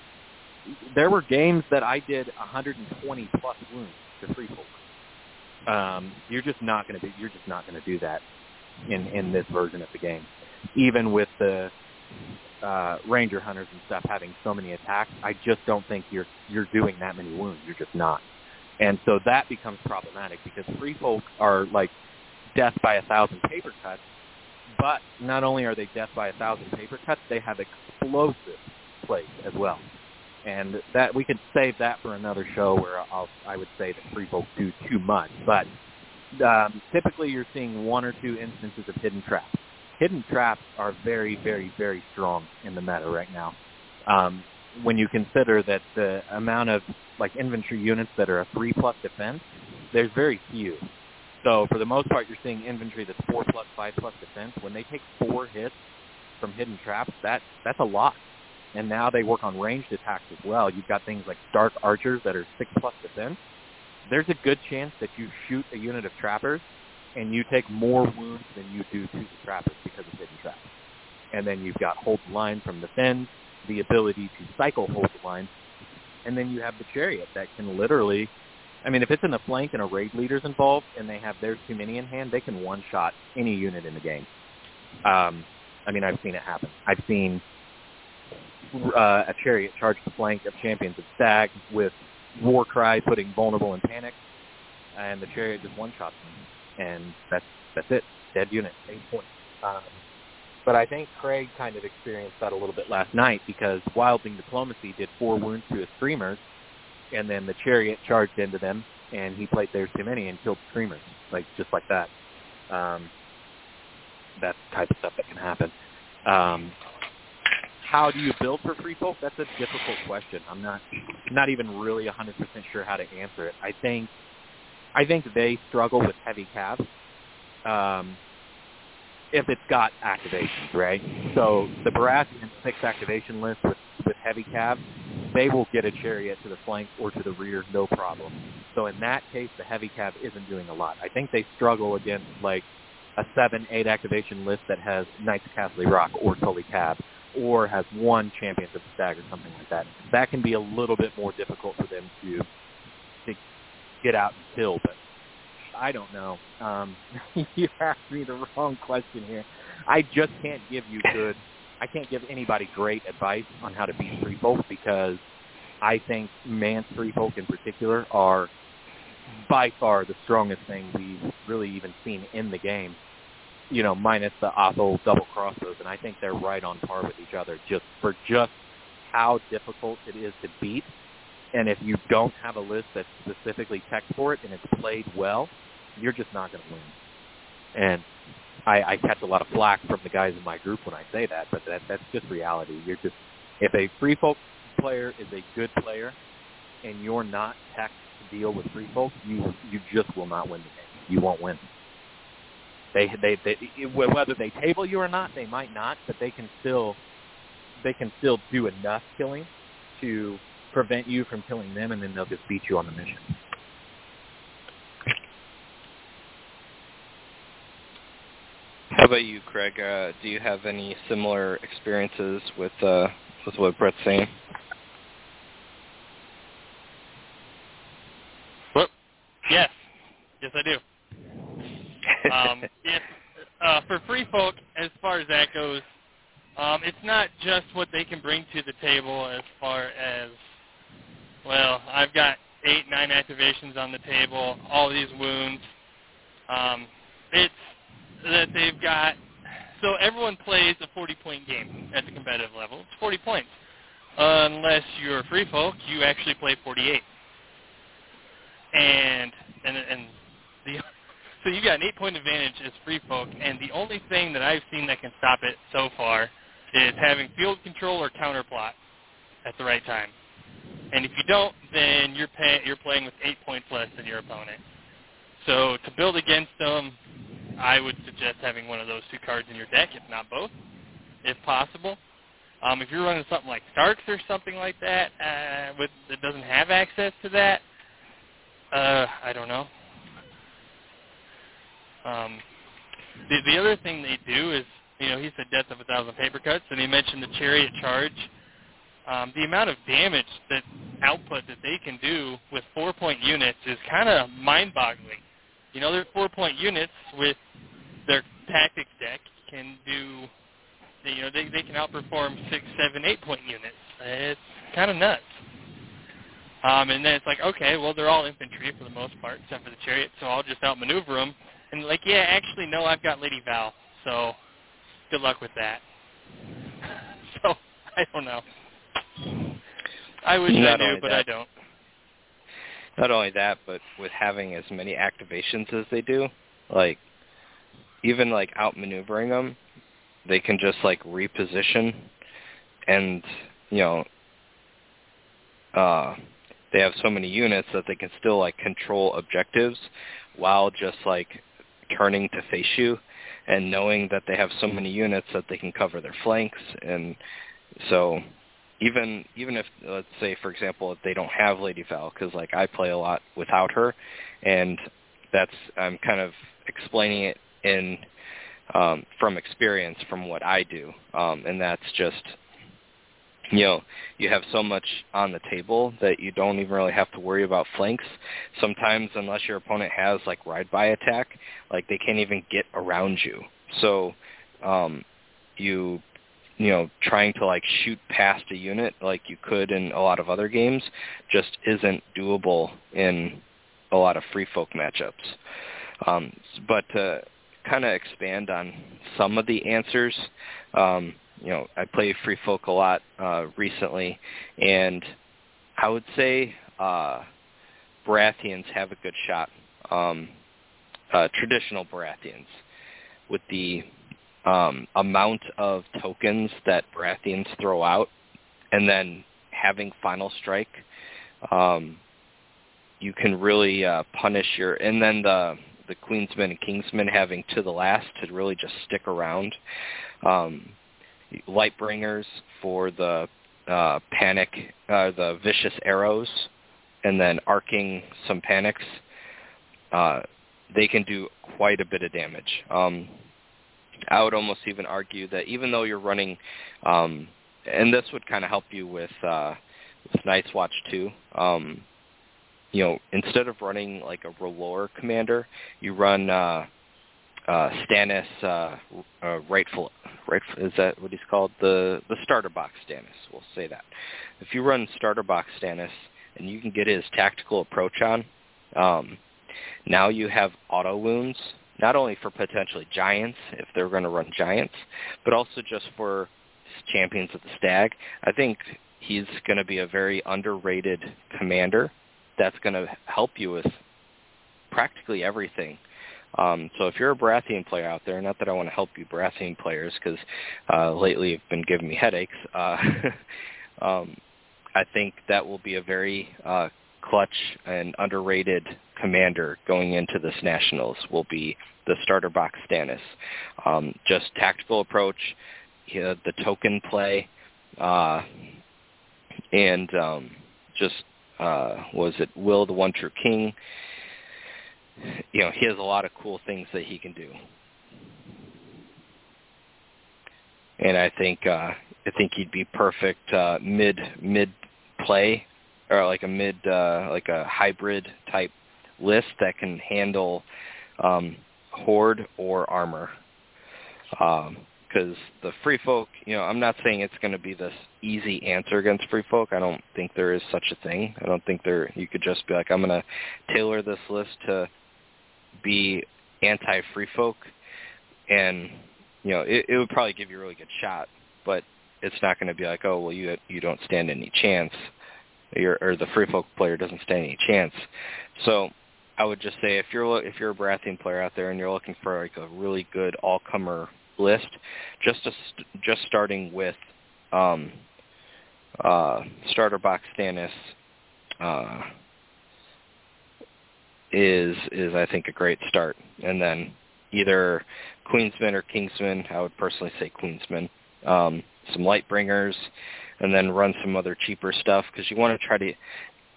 There were games that I did 120 plus wounds to Free Folk. Um, you're just not going to be. You're just not going to do that in in this version of the game even with the uh, ranger hunters and stuff having so many attacks, I just don't think you're you're doing that many wounds. You're just not, and so that becomes problematic because free folk are like death by a thousand paper cuts, but not only are they death by a thousand paper cuts, they have explosive plays as well, and that we could save that for another show where I'll I would say that free folk do too much, but um, typically you're seeing one or two instances of hidden traps hidden traps are very, very, very strong in the meta right now. Um, when you consider that the amount of like infantry units that are a three plus defense, there's very few. So for the most part, you're seeing infantry that's four plus, five plus defense. When they take four hits from hidden traps, that that's a lot. And now they work on ranged attacks as well. You've got things like dark archers that are six plus defense. There's a good chance that you shoot a unit of trappers and you take more wounds than you do to the trappers because of hidden traps. And then you've got hold the line from the Thenns, the ability to cycle hold the line, and then you have the chariot that can literally, I mean, if it's in the flank and a raid leader's involved and they have their many in hand, they can one-shot any unit in the game. Um, I mean, I've seen it happen. I've seen uh, a chariot charged the flank of Champions of Stag with war cry putting vulnerable in panic, and the chariot just one-shots them and that's that's it. Dead unit, eight points. Um, but I think Craig kind of experienced that a little bit last night because Wildling Diplomacy did four wounds to his screamers, and then the chariot charged into them, and he played There's Too Many and killed the like just like that. Um, that type of stuff that can happen. Um, how do you build for free folk? That's a difficult question. I'm not not even really 100% sure how to answer it. I think I think they struggle with heavy cabs um, if it's got activations, right? So the Baratheon six activation list with, with heavy cabs, they will get a chariot to the flank or to the rear, no problem. So in that case, the heavy cab isn't doing a lot. I think they struggle against like a seven, eight activation list that has Knights of Casterly Rock or Tully Cab or has one Champions of the Stag or something like that. That can be a little bit more difficult for them to to get out and kill, but I don't know. Um, you asked me the wrong question here. I just can't give you good. I can't give anybody great advice on how to beat free folk because I think Mance free folk in particular are by far the strongest thing we've really even seen in the game. You know, minus the Othell double crossbows, and I think they're right on par with each other just for just how difficult it is to beat and if you don't have a list that's specifically tech for it and it's played well, you're just not going to win. And I, I catch a lot of flack from the guys in my group when I say that, but that, that's just reality. You're just if a free folk player is a good player, and you're not tech to deal with free folk, you you just will not win the game. You won't win. They they they whether they table you or not, they might not, but they can still they can still do enough killing to prevent you from killing them, and then they'll just beat you on the mission. How about you, Craig? Uh, do you have any similar experiences with uh, with what Brett's saying? Well, yes, yes, I do. Um, if, uh, for free folk, as far as that goes, um, it's not just what they can bring to the table as far as well, I've got eight, nine activations on the table, all these wounds. Um, it's that they've got, so everyone plays a 40-point game at the competitive level. It's 40 points. Unless you're free folk, you actually play 48. And and and the so you've got an eight point advantage as free folk, and the only thing that I've seen that can stop it so far is having field control or counterplot at the right time. And if you don't, then you're pay, you're playing with eight points less than your opponent. So to build against them, I would suggest having one of those two cards in your deck, if not both, if possible. Um, if you're running something like Starks or something like that uh, with, that doesn't have access to that, uh, I don't know. Um, the, the other thing they do is, you know, he said death of a thousand paper cuts, and he mentioned the chariot charge. Um, the amount of damage that output that they can do with four-point units is kind of mind-boggling. You know, their four-point units with their tactics deck can do, you know, they, they can outperform six, seven, eight-point units. It's kind of nuts. Um, and then it's like, okay, well, they're all infantry for the most part, except for the chariot, so I'll just outmaneuver them. And like, yeah, actually, no, I've got Lady Val, so good luck with that. so I don't know. I wish Not I knew, but that, I don't. Not only that, but with having as many activations as they do, like even like outmaneuvering them, they can just like reposition, and you know, uh, they have so many units that they can still like control objectives while just like turning to face you and knowing that they have so many units that they can cover their flanks. And so even even if let's say for example if they don't have Lady Val because like I play a lot without her. And that's I'm kind of explaining it in um, from experience from what I do. Um, and that's just you know, you have so much on the table that you don't even really have to worry about flanks. Sometimes, unless your opponent has like ride-by attack, like they can't even get around you. So, um, you, you know, trying to like shoot past a unit like you could in a lot of other games just isn't doable in a lot of free folk matchups. Um, but to kind of expand on some of the answers, um, you know, I play Free Folk a lot uh, recently, and I would say uh, Baratheons have a good shot. Um, uh, traditional Baratheons, with the um, amount of tokens that Baratheons throw out, and then having Final Strike, um, you can really uh, punish your. And then the the Queensmen and Kingsmen having to the last to really just stick around. Um, Lightbringers for the uh, panic, uh, the vicious arrows, and then arcing some panics. Uh, they can do quite a bit of damage. Um, I would almost even argue that even though you're running, um, and this would kind of help you with, uh, with Night's Watch too. Um, you know, instead of running like a R'hllor commander, you run uh, uh, Stannis uh, uh, rightful, is that what he's called the the starter box Stannis. We'll say that. If you run starter box Stannis and you can get his tactical approach on, um, now you have auto wounds not only for potentially giants if they're going to run giants, but also just for champions of the stag. I think he's going to be a very underrated commander that's going to help you with practically everything um, so if you're a Baratheon player out there, not that I want to help you Baratheon players because uh, lately you've been giving me headaches, uh, um, I think that will be a very uh, clutch and underrated commander going into this Nationals will be the starter box Stannis. Um, just tactical approach, the token play, uh, and um, just uh, was it Will the One True King? You know, he has a lot of cool things that he can do. And I think uh I think he'd be perfect uh mid mid play or like a mid uh like a hybrid type list that can handle um horde or armor. Um because the free folk, you know, I'm not saying it's going to be this easy answer against free folk. I don't think there is such a thing. I don't think there you could just be like, I'm going to tailor this list to be anti-free folk, and you know it, it would probably give you a really good shot, but it's not going to be like, oh well, you you don't stand any chance, You're, or the free folk player doesn't stand any chance. So I would just say if you're if you're a Baratheon player out there and you're looking for like a really good all-comer list, just a, just starting with um, uh, starter box Stannis uh, is is I think a great start, and then either Queensman or Kingsman. I would personally say Queensman. Um, some light bringers, and then run some other cheaper stuff because you want to try to,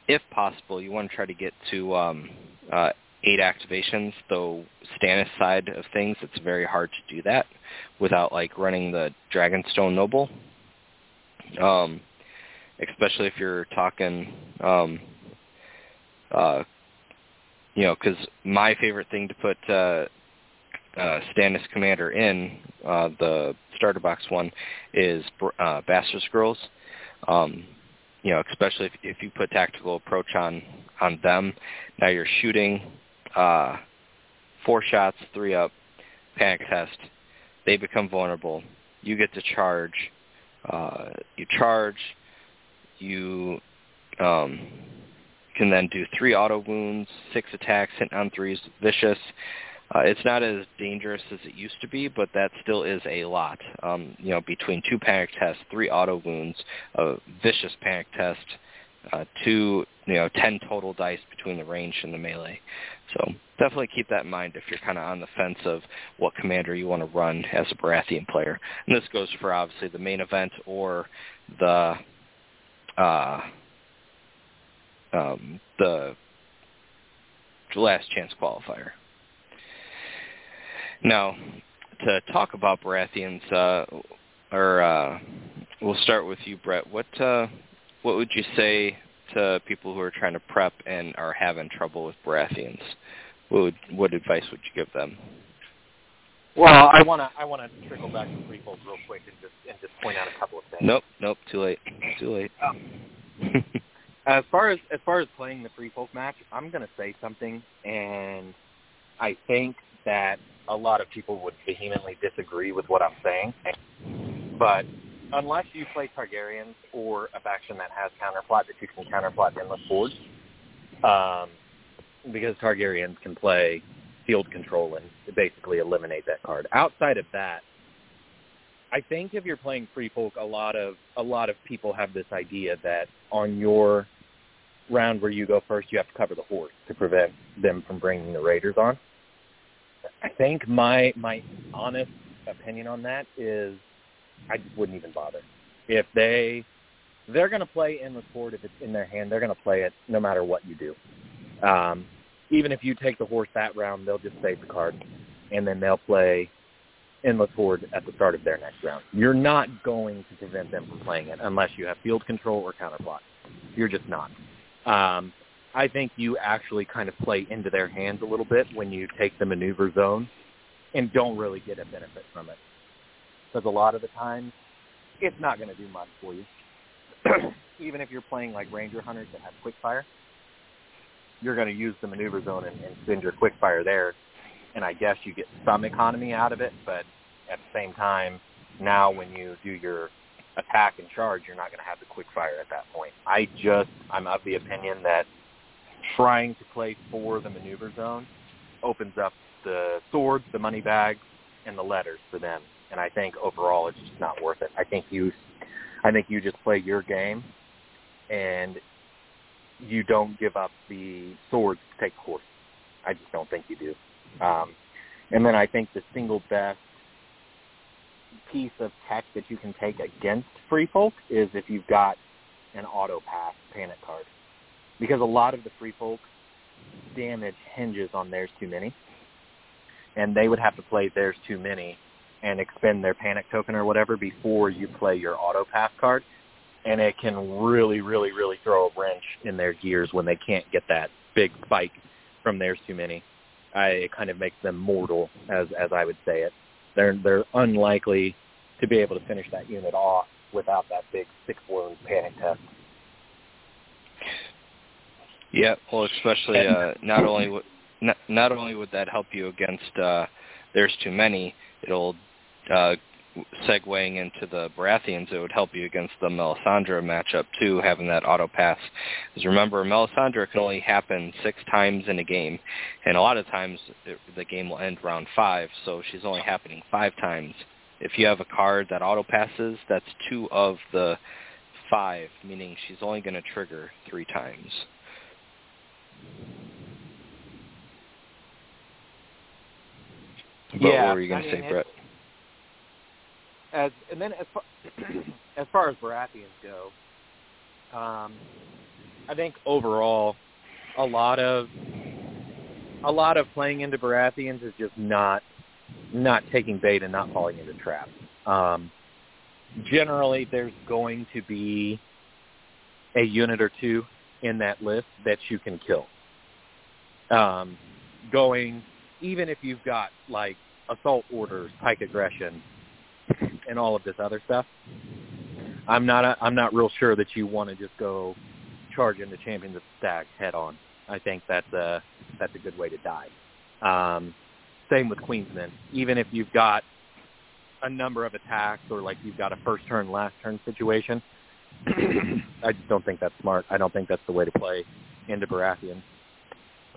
if possible, you want to try to get to um, uh, eight activations. Though Stannis side of things, it's very hard to do that without like running the Dragonstone Noble. Um, especially if you're talking, um, uh, you know, because my favorite thing to put uh, uh, Stannis Commander in uh, the starter box one is uh, Bastard Scrolls. Um, you know, especially if, if you put tactical approach on on them. Now you're shooting uh, four shots, three up, panic test. They become vulnerable. You get to charge. Uh, you charge. You um, can then do three auto wounds, six attacks, hit on threes, vicious. Uh, it's not as dangerous as it used to be, but that still is a lot. Um, you know, between two panic tests, three auto wounds, a vicious panic test, uh, two, you know, ten total dice between the range and the melee. So definitely keep that in mind if you're kind of on the fence of what commander you want to run as a Baratheon player. And this goes for obviously the main event or the uh, um, the last chance qualifier. Now, to talk about Baratheons, uh, or uh, we'll start with you, Brett. What uh, what would you say to people who are trying to prep and are having trouble with Baratheons? What would, what advice would you give them? Well, I want to I want to trickle back to free folk real quick and just and just point out a couple of things. Nope, nope, too late, too late. Oh. as far as as far as playing the free folk match, I'm going to say something, and I think that a lot of people would vehemently disagree with what I'm saying. But unless you play Targaryens or a faction that has counterplot that you can counterplot Endless Horde, um, because Targaryens can play field control and basically eliminate that card. Outside of that, I think if you're playing Free Folk, a lot of a lot of people have this idea that on your round where you go first, you have to cover the horse to prevent them from bringing the raiders on. I think my my honest opinion on that is I just wouldn't even bother. If they they're going to play endless horde if it's in their hand, they're going to play it no matter what you do. Um, even if you take the horse that round, they'll just save the card, and then they'll play endless horde at the start of their next round. You're not going to prevent them from playing it unless you have field control or counterplot. You're just not. Um, I think you actually kind of play into their hands a little bit when you take the maneuver zone and don't really get a benefit from it. Because a lot of the times, it's not going to do much for you. Even if you're playing like Ranger Hunters that have quick fire, you're going to use the maneuver zone and, and spend your quick fire there. And I guess you get some economy out of it, but at the same time, now when you do your attack and charge, you're not going to have the quick fire at that point. I just, I'm of the opinion that trying to play for the maneuver zone opens up the swords, the money bags, and the letters for them. And I think overall it's just not worth it. I think you, I think you just play your game, and you don't give up the swords to take the. I just don't think you do. Um, and then I think the single best piece of tech that you can take against free folk is if you've got an auto pass panic card because a lot of the free folk damage hinges on there's too many, and they would have to play there's too many and expend their panic token or whatever before you play your auto pass card, and it can really, really, really throw a wrench in their gears when they can't get that big spike from there's too many. I, it kind of makes them mortal, as as I would say it. They're they're unlikely to be able to finish that unit off without that big six wound panic test. Yeah, well, especially uh, not only would not, not only would that help you against uh, there's too many, it'll uh, segueing into the Baratheons, it would help you against the Melisandre matchup too, having that auto pass. Because remember, Melisandre can only happen six times in a game, and a lot of times it, the game will end round five, so she's only happening five times. If you have a card that auto passes, that's two of the five, meaning she's only going to trigger three times. But yeah, what were you going to mean, say, Brett? As and then as far as far as Baratheons go, um, I think overall, a lot of a lot of playing into Baratheons is just not not taking bait and not falling into traps. Um, generally, there's going to be a unit or two in that list that you can kill. Um, going even if you've got like assault orders, pike aggression, and all of this other stuff, I'm not a, I'm not real sure that you want to just go charging into Champions of Stag head on. I think that's a that's a good way to die. Um, same with Queensmen. Even if you've got a number of attacks or like you've got a first turn, last turn situation, I just don't think that's smart. I don't think that's the way to play into Baratheon.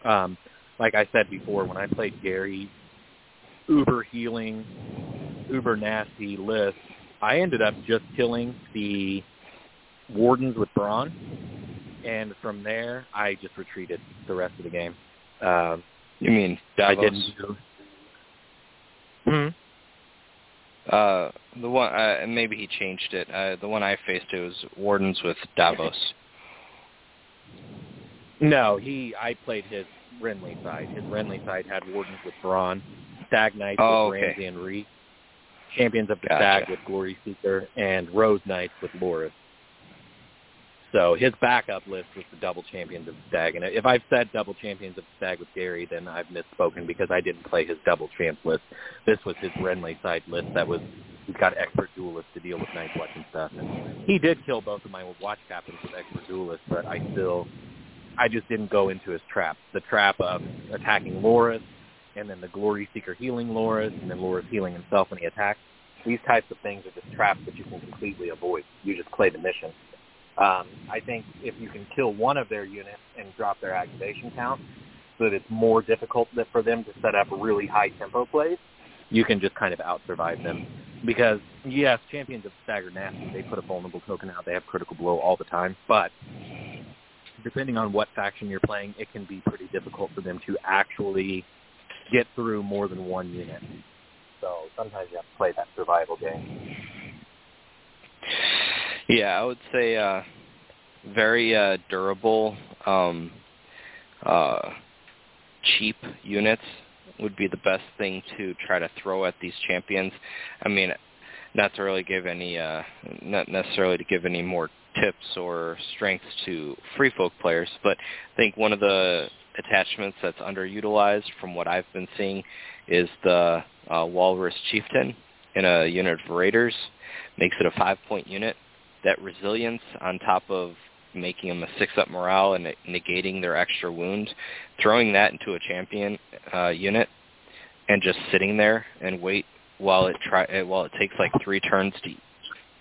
Um, like I said before, when I played Gary, uber healing, uber nasty list, I ended up just killing the wardens with Bronn, and from there I just retreated the rest of the game. Um, You mean Davos? I didn't do. Hmm. Uh, the one, uh, maybe he changed it. Uh, the one I faced it was Wardens with Davos. No, he. I played his Renly side. His Renly side had wardens with Bronn, Stag Knights Oh, with okay. Ramsay and Reek, Champions of the Gotcha. Stag with Glory Seeker, and Rose Knights with Loras. So his backup list was the double champions of the Stag. And if I've said double champions of the Stag with Gary, then I've misspoken because I didn't play his double champ list. This was his Renly side list that was he's got expert duelists to deal with Night Watch and stuff. And he did kill both of my watch captains with expert duelists, but I still I just didn't go into his trap. The trap of attacking Loras and then the Glory Seeker healing Loras and then Loras healing himself when he attacks. These types of things are just traps that you can completely avoid. You just play the mission. Um, I think if you can kill one of their units and drop their activation count, so that it's more difficult for them to set up really high tempo plays, you can just kind of out survive them. Because yes, champions of stagger nasty. They put a vulnerable token out. They have critical blow all the time. But depending on what faction you're playing, it can be pretty difficult for them to actually get through more than one unit. So sometimes you have to play that survival game. Yeah, I would say uh, very uh, durable, um, uh, cheap units would be the best thing to try to throw at these champions. I mean, not to really give any, uh, not necessarily to give any more tips or strengths to free folk players, but I think one of the attachments that's underutilized from what I've been seeing is the uh, Walrus Chieftain in a unit of Raiders. Makes it a five-point unit that resilience on top of making them a six-up morale and negating their extra wound, throwing that into a champion uh, unit and just sitting there and wait while it try uh, while it takes like three turns to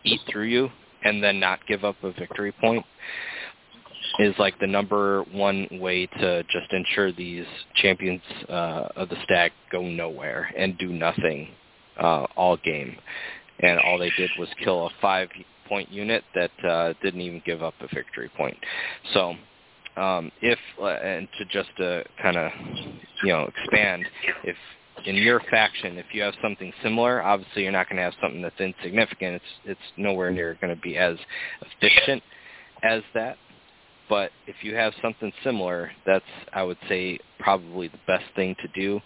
eat through you and then not give up a victory point is like the number one way to just ensure these champions uh, of the stag go nowhere and do nothing uh, all game. And all they did was kill a five point unit that uh, didn't even give up a victory point. So um, if uh, and to just uh, kind of you know expand, if in your faction, if you have something similar, obviously you're not going to have something that's insignificant. It's it's nowhere near going to be as efficient as that. But if you have something similar, that's I would say probably the best thing to do.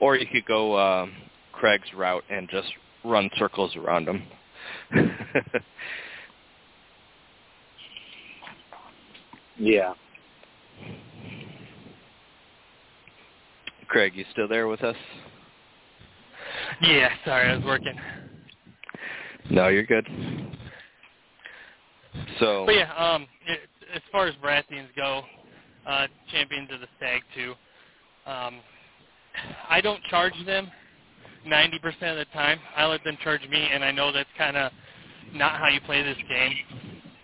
Or you could go uh, Craig's route and just run circles around them. Yeah. Craig, you still there with us? Yeah, sorry, I was working. No, you're good. So But yeah, um, it, as far as Baratheons go, uh, champions of the Stag too. Um, I don't charge them 90% of the time, I let them charge me, and I know that's kind of not how you play this game.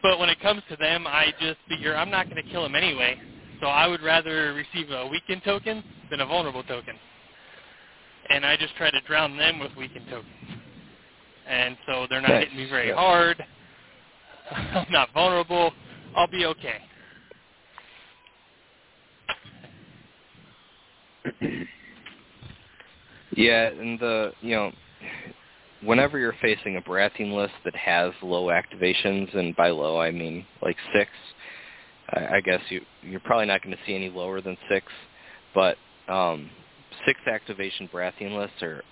But when it comes to them, I just figure I'm not going to kill them anyway. So I would rather receive a weakened token than a vulnerable token. And I just try to drown them with weakened tokens. And so they're not Nice. hitting me very Yeah. hard. I'm not vulnerable. I'll be okay. Yeah, and the you know, whenever you're facing a Baratheon list that has low activations, and by low I mean like six, I, I guess you you're probably not going to see any lower than six, but um, six activation Baratheon lists are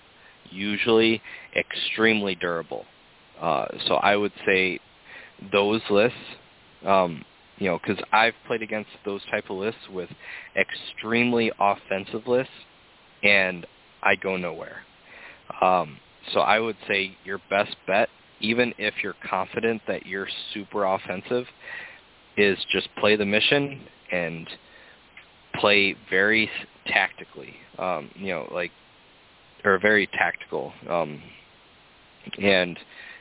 usually extremely durable. Uh, so I would say those lists, um, you know, because I've played against those type of lists with extremely offensive lists, and I go nowhere. Um, so I would say your best bet, even if you're confident that you're super offensive, is just play the mission and play very tactically. Um, you know, like or very tactical. Um, and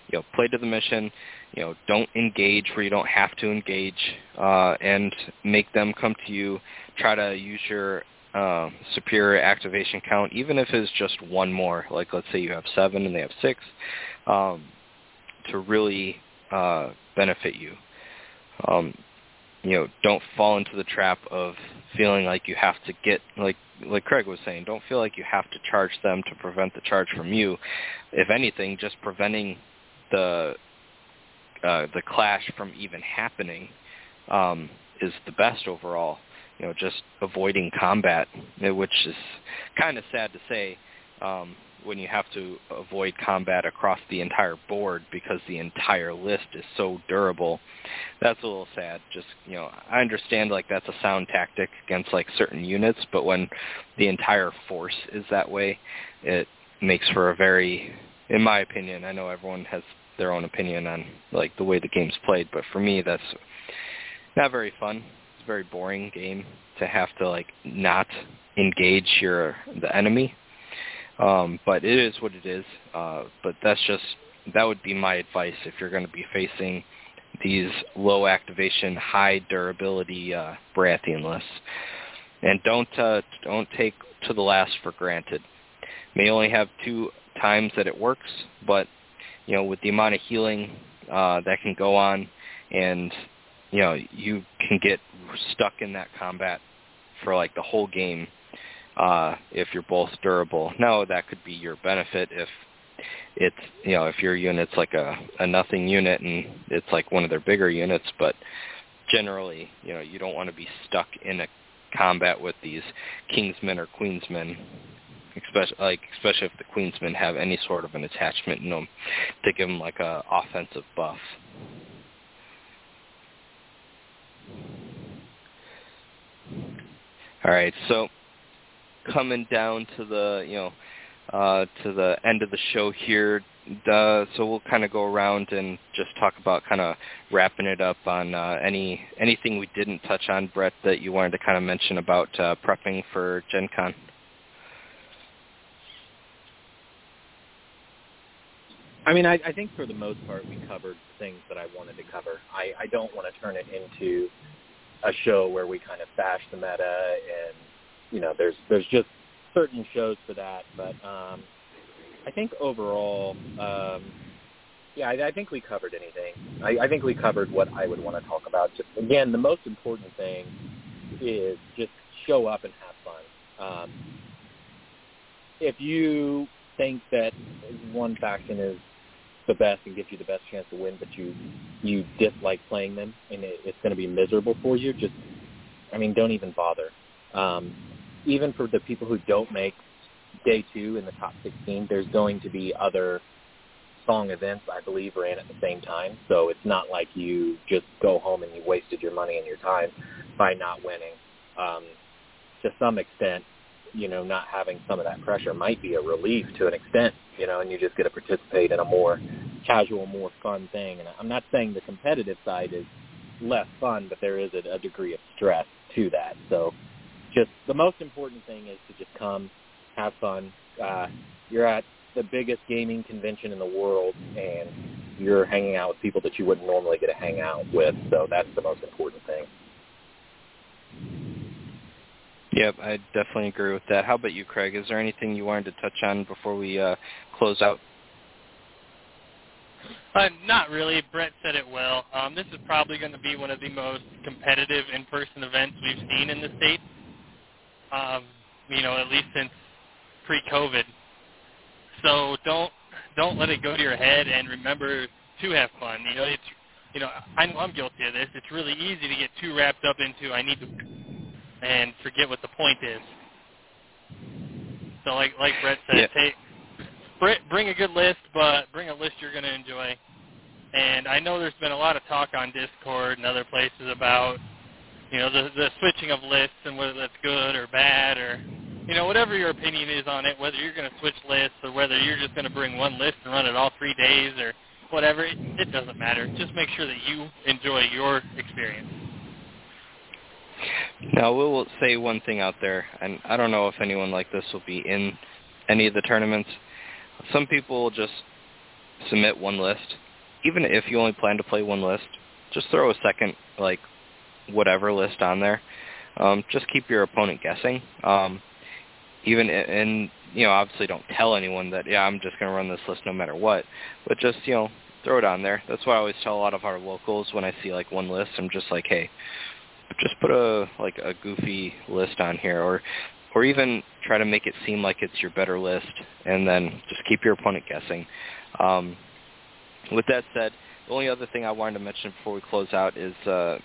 you know, play to the mission. You know, don't engage where you don't have to engage, uh, and make them come to you. Try to use your uh, superior activation count, even if it's just one more. Like let's say you have seven and they have six, um, to really uh, benefit you. Um, you know, don't fall into the trap of feeling like you have to get like like Craig was saying, don't feel like you have to charge them to prevent the charge from you. If anything, just preventing the uh, the clash from even happening um, is the best overall. You know, just avoiding combat, eh, which is kind of sad to say um, when you have to avoid combat across the entire board because the entire list is so durable. That's a little sad. Just you know, I understand like that's a sound tactic against like certain units, but when the entire force is that way, it makes for a very, in my opinion, I know everyone has their own opinion on like the way the game's played, but for me that's not very fun. It's a very boring game to have to like not engage your the enemy. Um, but it is what it is. Uh, but that's just that would be my advice if you're going to be facing these low activation, high durability uh, Baratheon lists. And don't uh, don't take to the last for granted. May only have two times that it works, but you know with the amount of healing uh, that can go on, and you know you can get stuck in that combat for like the whole game uh, if you're both durable. Now that could be your benefit if it's you know if your unit's like a, a nothing unit and it's like one of their bigger units, but generally you know you don't want to be stuck in a combat with these kingsmen or queensmen. Especially, like especially if the queensmen have any sort of an attachment in them to give them like a offensive buff. All right, so coming down to the you know uh, to the end of the show here. Uh, so we'll kind of go around and just talk about kind of wrapping it up on uh, any anything we didn't touch on, Brett, that you wanted to kind of mention about uh, prepping for Gen Con. I mean, I, I think for the most part we covered things that I wanted to cover. I, I don't want to turn it into a show where we kind of bash the meta and you know there's there's just certain shows for that. But um, I think overall, um, yeah, I, I think we covered anything. I, I think we covered what I would want to talk about. Just again, the most important thing is just show up and have fun. Um, if you think that one faction is the best and gives you the best chance to win, but you you dislike playing them and it, it's going to be miserable for you, just I mean, don't even bother. Um, even for the people who don't make day two in the top 16, there's going to be other song events, I believe, ran at the same time. So it's not like you just go home and you wasted your money and your time by not winning. Um, to some extent, you know, not having some of that pressure might be a relief to an extent, you know, and you just get to participate in a more casual, more fun thing. And I'm not saying the competitive side is less fun, but there is a, a degree of stress to that. So just the most important thing is to just come, have fun. Uh, you're at the biggest gaming convention in the world, and you're hanging out with people that you wouldn't normally get to hang out with. So that's the most important thing. Yep, I definitely agree with that. How about you, Craig? Is there anything you wanted to touch on before we uh, close out? Uh, not really. Brett said it well. Um, this is probably going to be one of the most competitive in-person events we've seen in the state. Um, you know, at least since pre-COVID. So don't don't let it go to your head, and remember to have fun. You know, it's you know I know I'm guilty of this. It's really easy to get too wrapped up into I need to and forget what the point is. So like like Brett said, Yeah. take bring a good list, but bring a list you're going to enjoy. And I know there's been a lot of talk on Discord and other places about you know the the switching of lists and whether that's good or bad or you know whatever your opinion is on it, whether you're going to switch lists or whether you're just going to bring one list and run it all three days or whatever. It, it doesn't matter. Just make sure that you enjoy your experience. Now, we will say one thing out there, and I don't know if anyone like this will be in any of the tournaments. Some people just submit one list. Even if you only plan to play one list, just throw a second, like, whatever list on there. Um, just keep your opponent guessing. Um, even and you know, obviously don't tell anyone that yeah, I'm just going to run this list no matter what. But just you know, throw it on there. That's why I always tell a lot of our locals when I see like one list, I'm just like, hey, just put a like a goofy list on here, or or even try to make it seem like it's your better list, and then just keep your opponent guessing. Um, with that said, the only other thing I wanted to mention before we close out is, uh,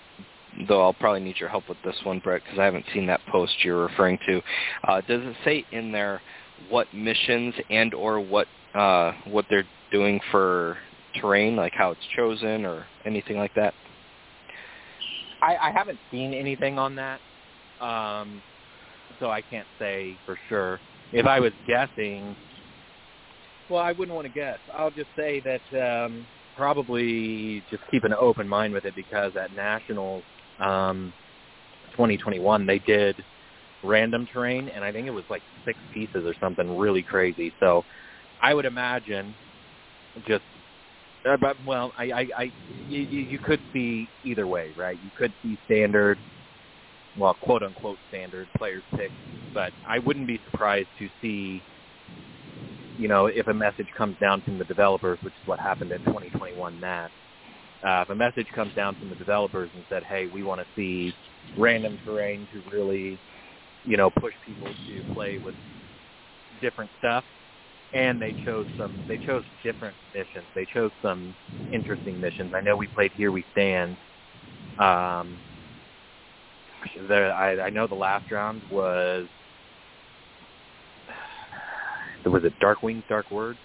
though I'll probably need your help with this one, Brett, because I haven't seen that post you're referring to. Uh, does it say in there what missions and or what uh, what they're doing for terrain, like how it's chosen or anything like that? I, I haven't seen anything on that, um, so I can't say for sure. If I was guessing, well, I wouldn't want to guess. I'll just say that um, probably just keep an open mind with it because at Nationals um, 2021 they did random terrain, and I think it was like six pieces or something really crazy. So I would imagine just uh, but well, I, I, I you, you could see either way, right? You could see standard, well, quote unquote standard players pick, but I wouldn't be surprised to see, you know, if a message comes down from the developers, which is what happened in 2021 NAT. Uh, if a message comes down from the developers and said, "Hey, we want to see random terrain to really, you know, push people to play with different stuff," and they chose some they chose different missions they chose some interesting missions i know we played here we stand um the i i know the last round was was it dark wings dark words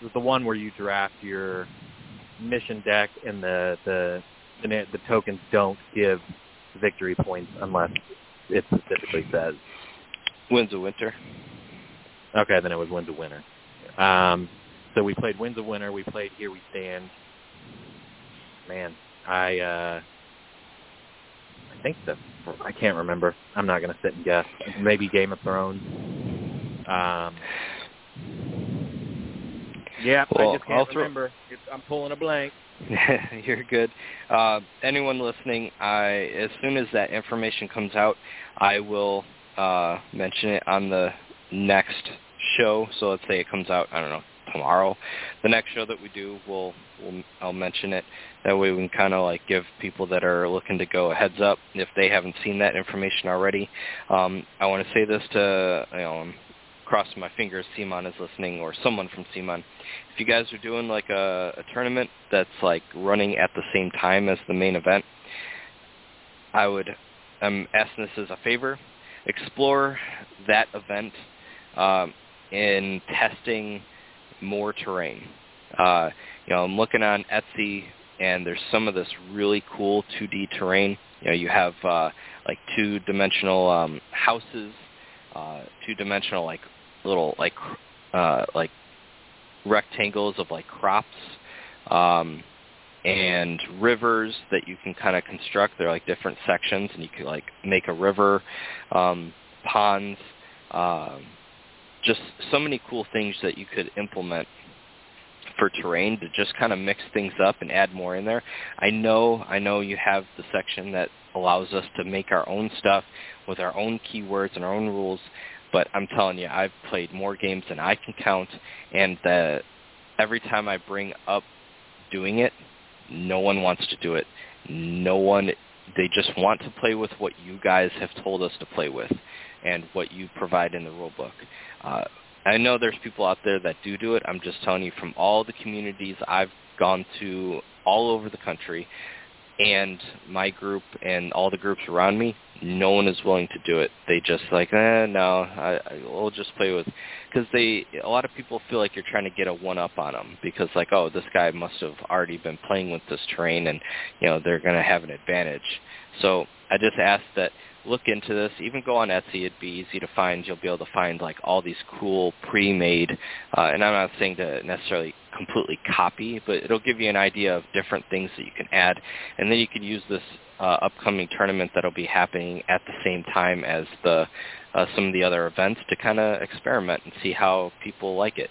it was the one where you draft your mission deck and the the the, the tokens don't give victory points unless it specifically says Winds of Winter. Okay, then it was Winds of Winter. Um, so we played Winds of Winter. We played Here We Stand. Man, I uh, I think the I can't remember. I'm not going to sit and guess. Maybe Game of Thrones. Um, yeah, Well, I just can't I'll throw- remember. It's, I'm pulling a blank. You're good. Uh, anyone listening, I as soon as that information comes out, I will uh, mention it on the next show. So let's say it comes out, I don't know, tomorrow. The next show that we do, we'll, we'll I'll mention it. That way we can kind of like give people that are looking to go a heads up if they haven't seen that information already. Um, I want to say this to you know. I'm crossing my fingers CMON is listening or someone from CMON if you guys are doing like a, a tournament that's like running at the same time as the main event, I would I'm asking this as a favor. Explore that event um, in testing more terrain. Uh, you know, I'm looking on Etsy and there's some of this really cool 2D terrain. You know, you have uh, like two-dimensional um, houses, uh, two-dimensional like little like uh, like rectangles of like crops um, and rivers that you can kind of construct. They're like different sections, and you can like make a river, um, ponds, um, just so many cool things that you could implement for terrain to just kind of mix things up and add more in there. I know I know you have the section that allows us to make our own stuff with our own keywords and our own rules, but I'm telling you, I've played more games than I can count and the every time I bring up doing it, no one wants to do it. No one they just want to play with what you guys have told us to play with and what you provide in the rulebook. Uh, I know there's people out there that do do it. I'm just telling you from all the communities I've gone to all over the country and my group and all the groups around me, no one is willing to do it. They just like, eh, no, I, I we'll just play with, because they, a lot of people feel like you're trying to get a one up on them because like, oh, this guy must have already been playing with this terrain and you know they're going to have an advantage. So I just ask that look into this. Even go on Etsy; it'd be easy to find. You'll be able to find like all these cool pre-made, uh, and I'm not saying to necessarily completely copy, but it'll give you an idea of different things that you can add, and then you could use this uh, upcoming tournament that'll be happening at the same time as the uh, some of the other events to kind of experiment and see how people like it.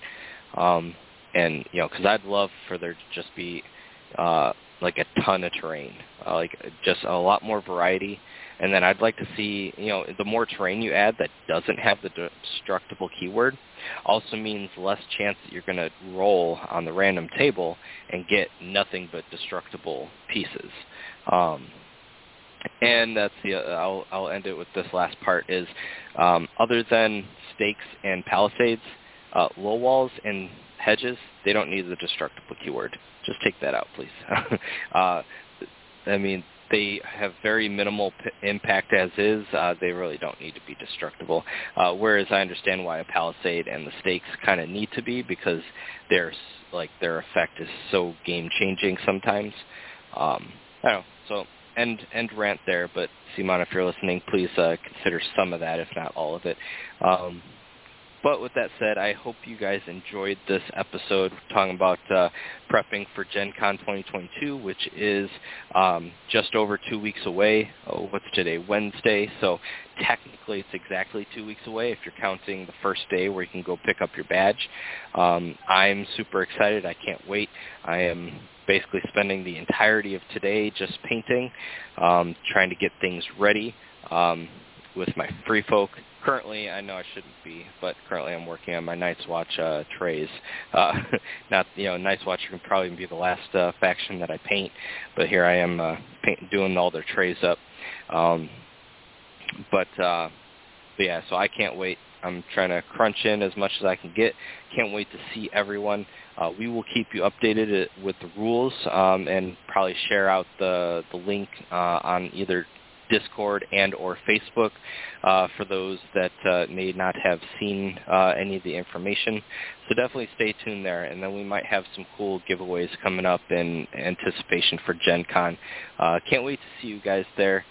Um, and you know, because I'd love for there to just be uh, like a ton of terrain, uh, like just a lot more variety and then I'd like to see, you know, the more terrain you add that doesn't have the destructible keyword also means less chance that you're going to roll on the random table and get nothing but destructible pieces. Um, and that's the I'll I'll end it with this last part is um, other than stakes and palisades, uh, low walls and hedges they don't need the destructible keyword. Just take that out, please. uh, I mean, they have very minimal p- impact as is. Uh, they really don't need to be destructible. Uh, whereas I understand why a palisade and the stakes kind of need to be because their like their effect is so game changing sometimes. Um, I don't know. So end end rant there, but Simon, if you're listening, please uh, consider some of that, if not all of it. Um, but with that said, I hope you guys enjoyed this episode talking about uh, prepping for Gen Con 2022, which is um, just over two weeks away. Oh, what's today? Wednesday. So technically it's exactly two weeks away if you're counting the first day where you can go pick up your badge. Um, I'm super excited. I can't wait. I am basically spending the entirety of today just painting, um, trying to get things ready um, with my free folk currently, I know I shouldn't be, but currently I'm working on my Night's Watch uh, trays. Uh, not, you know, Night's Watch can probably be the last uh, faction that I paint, but here I am uh, paint, doing all their trays up. Um, but, uh, but yeah, so I can't wait. I'm trying to crunch in as much as I can get. Can't wait to see everyone. Uh, we will keep you updated uh, with the rules um, and probably share out the the link uh, on either Discord and or Facebook uh, for those that uh, may not have seen uh, any of the information. So definitely stay tuned there, and then we might have some cool giveaways coming up in anticipation for Gen Con. Uh, can't wait to see you guys there.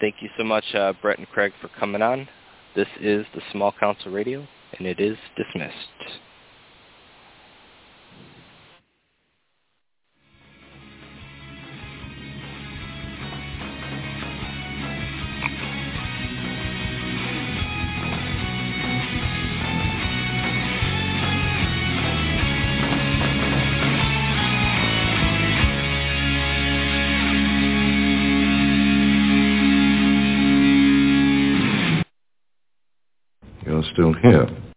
Thank you so much, uh, Brett and Craig, for coming on. This is the Small Council Radio, and it is dismissed. Still here.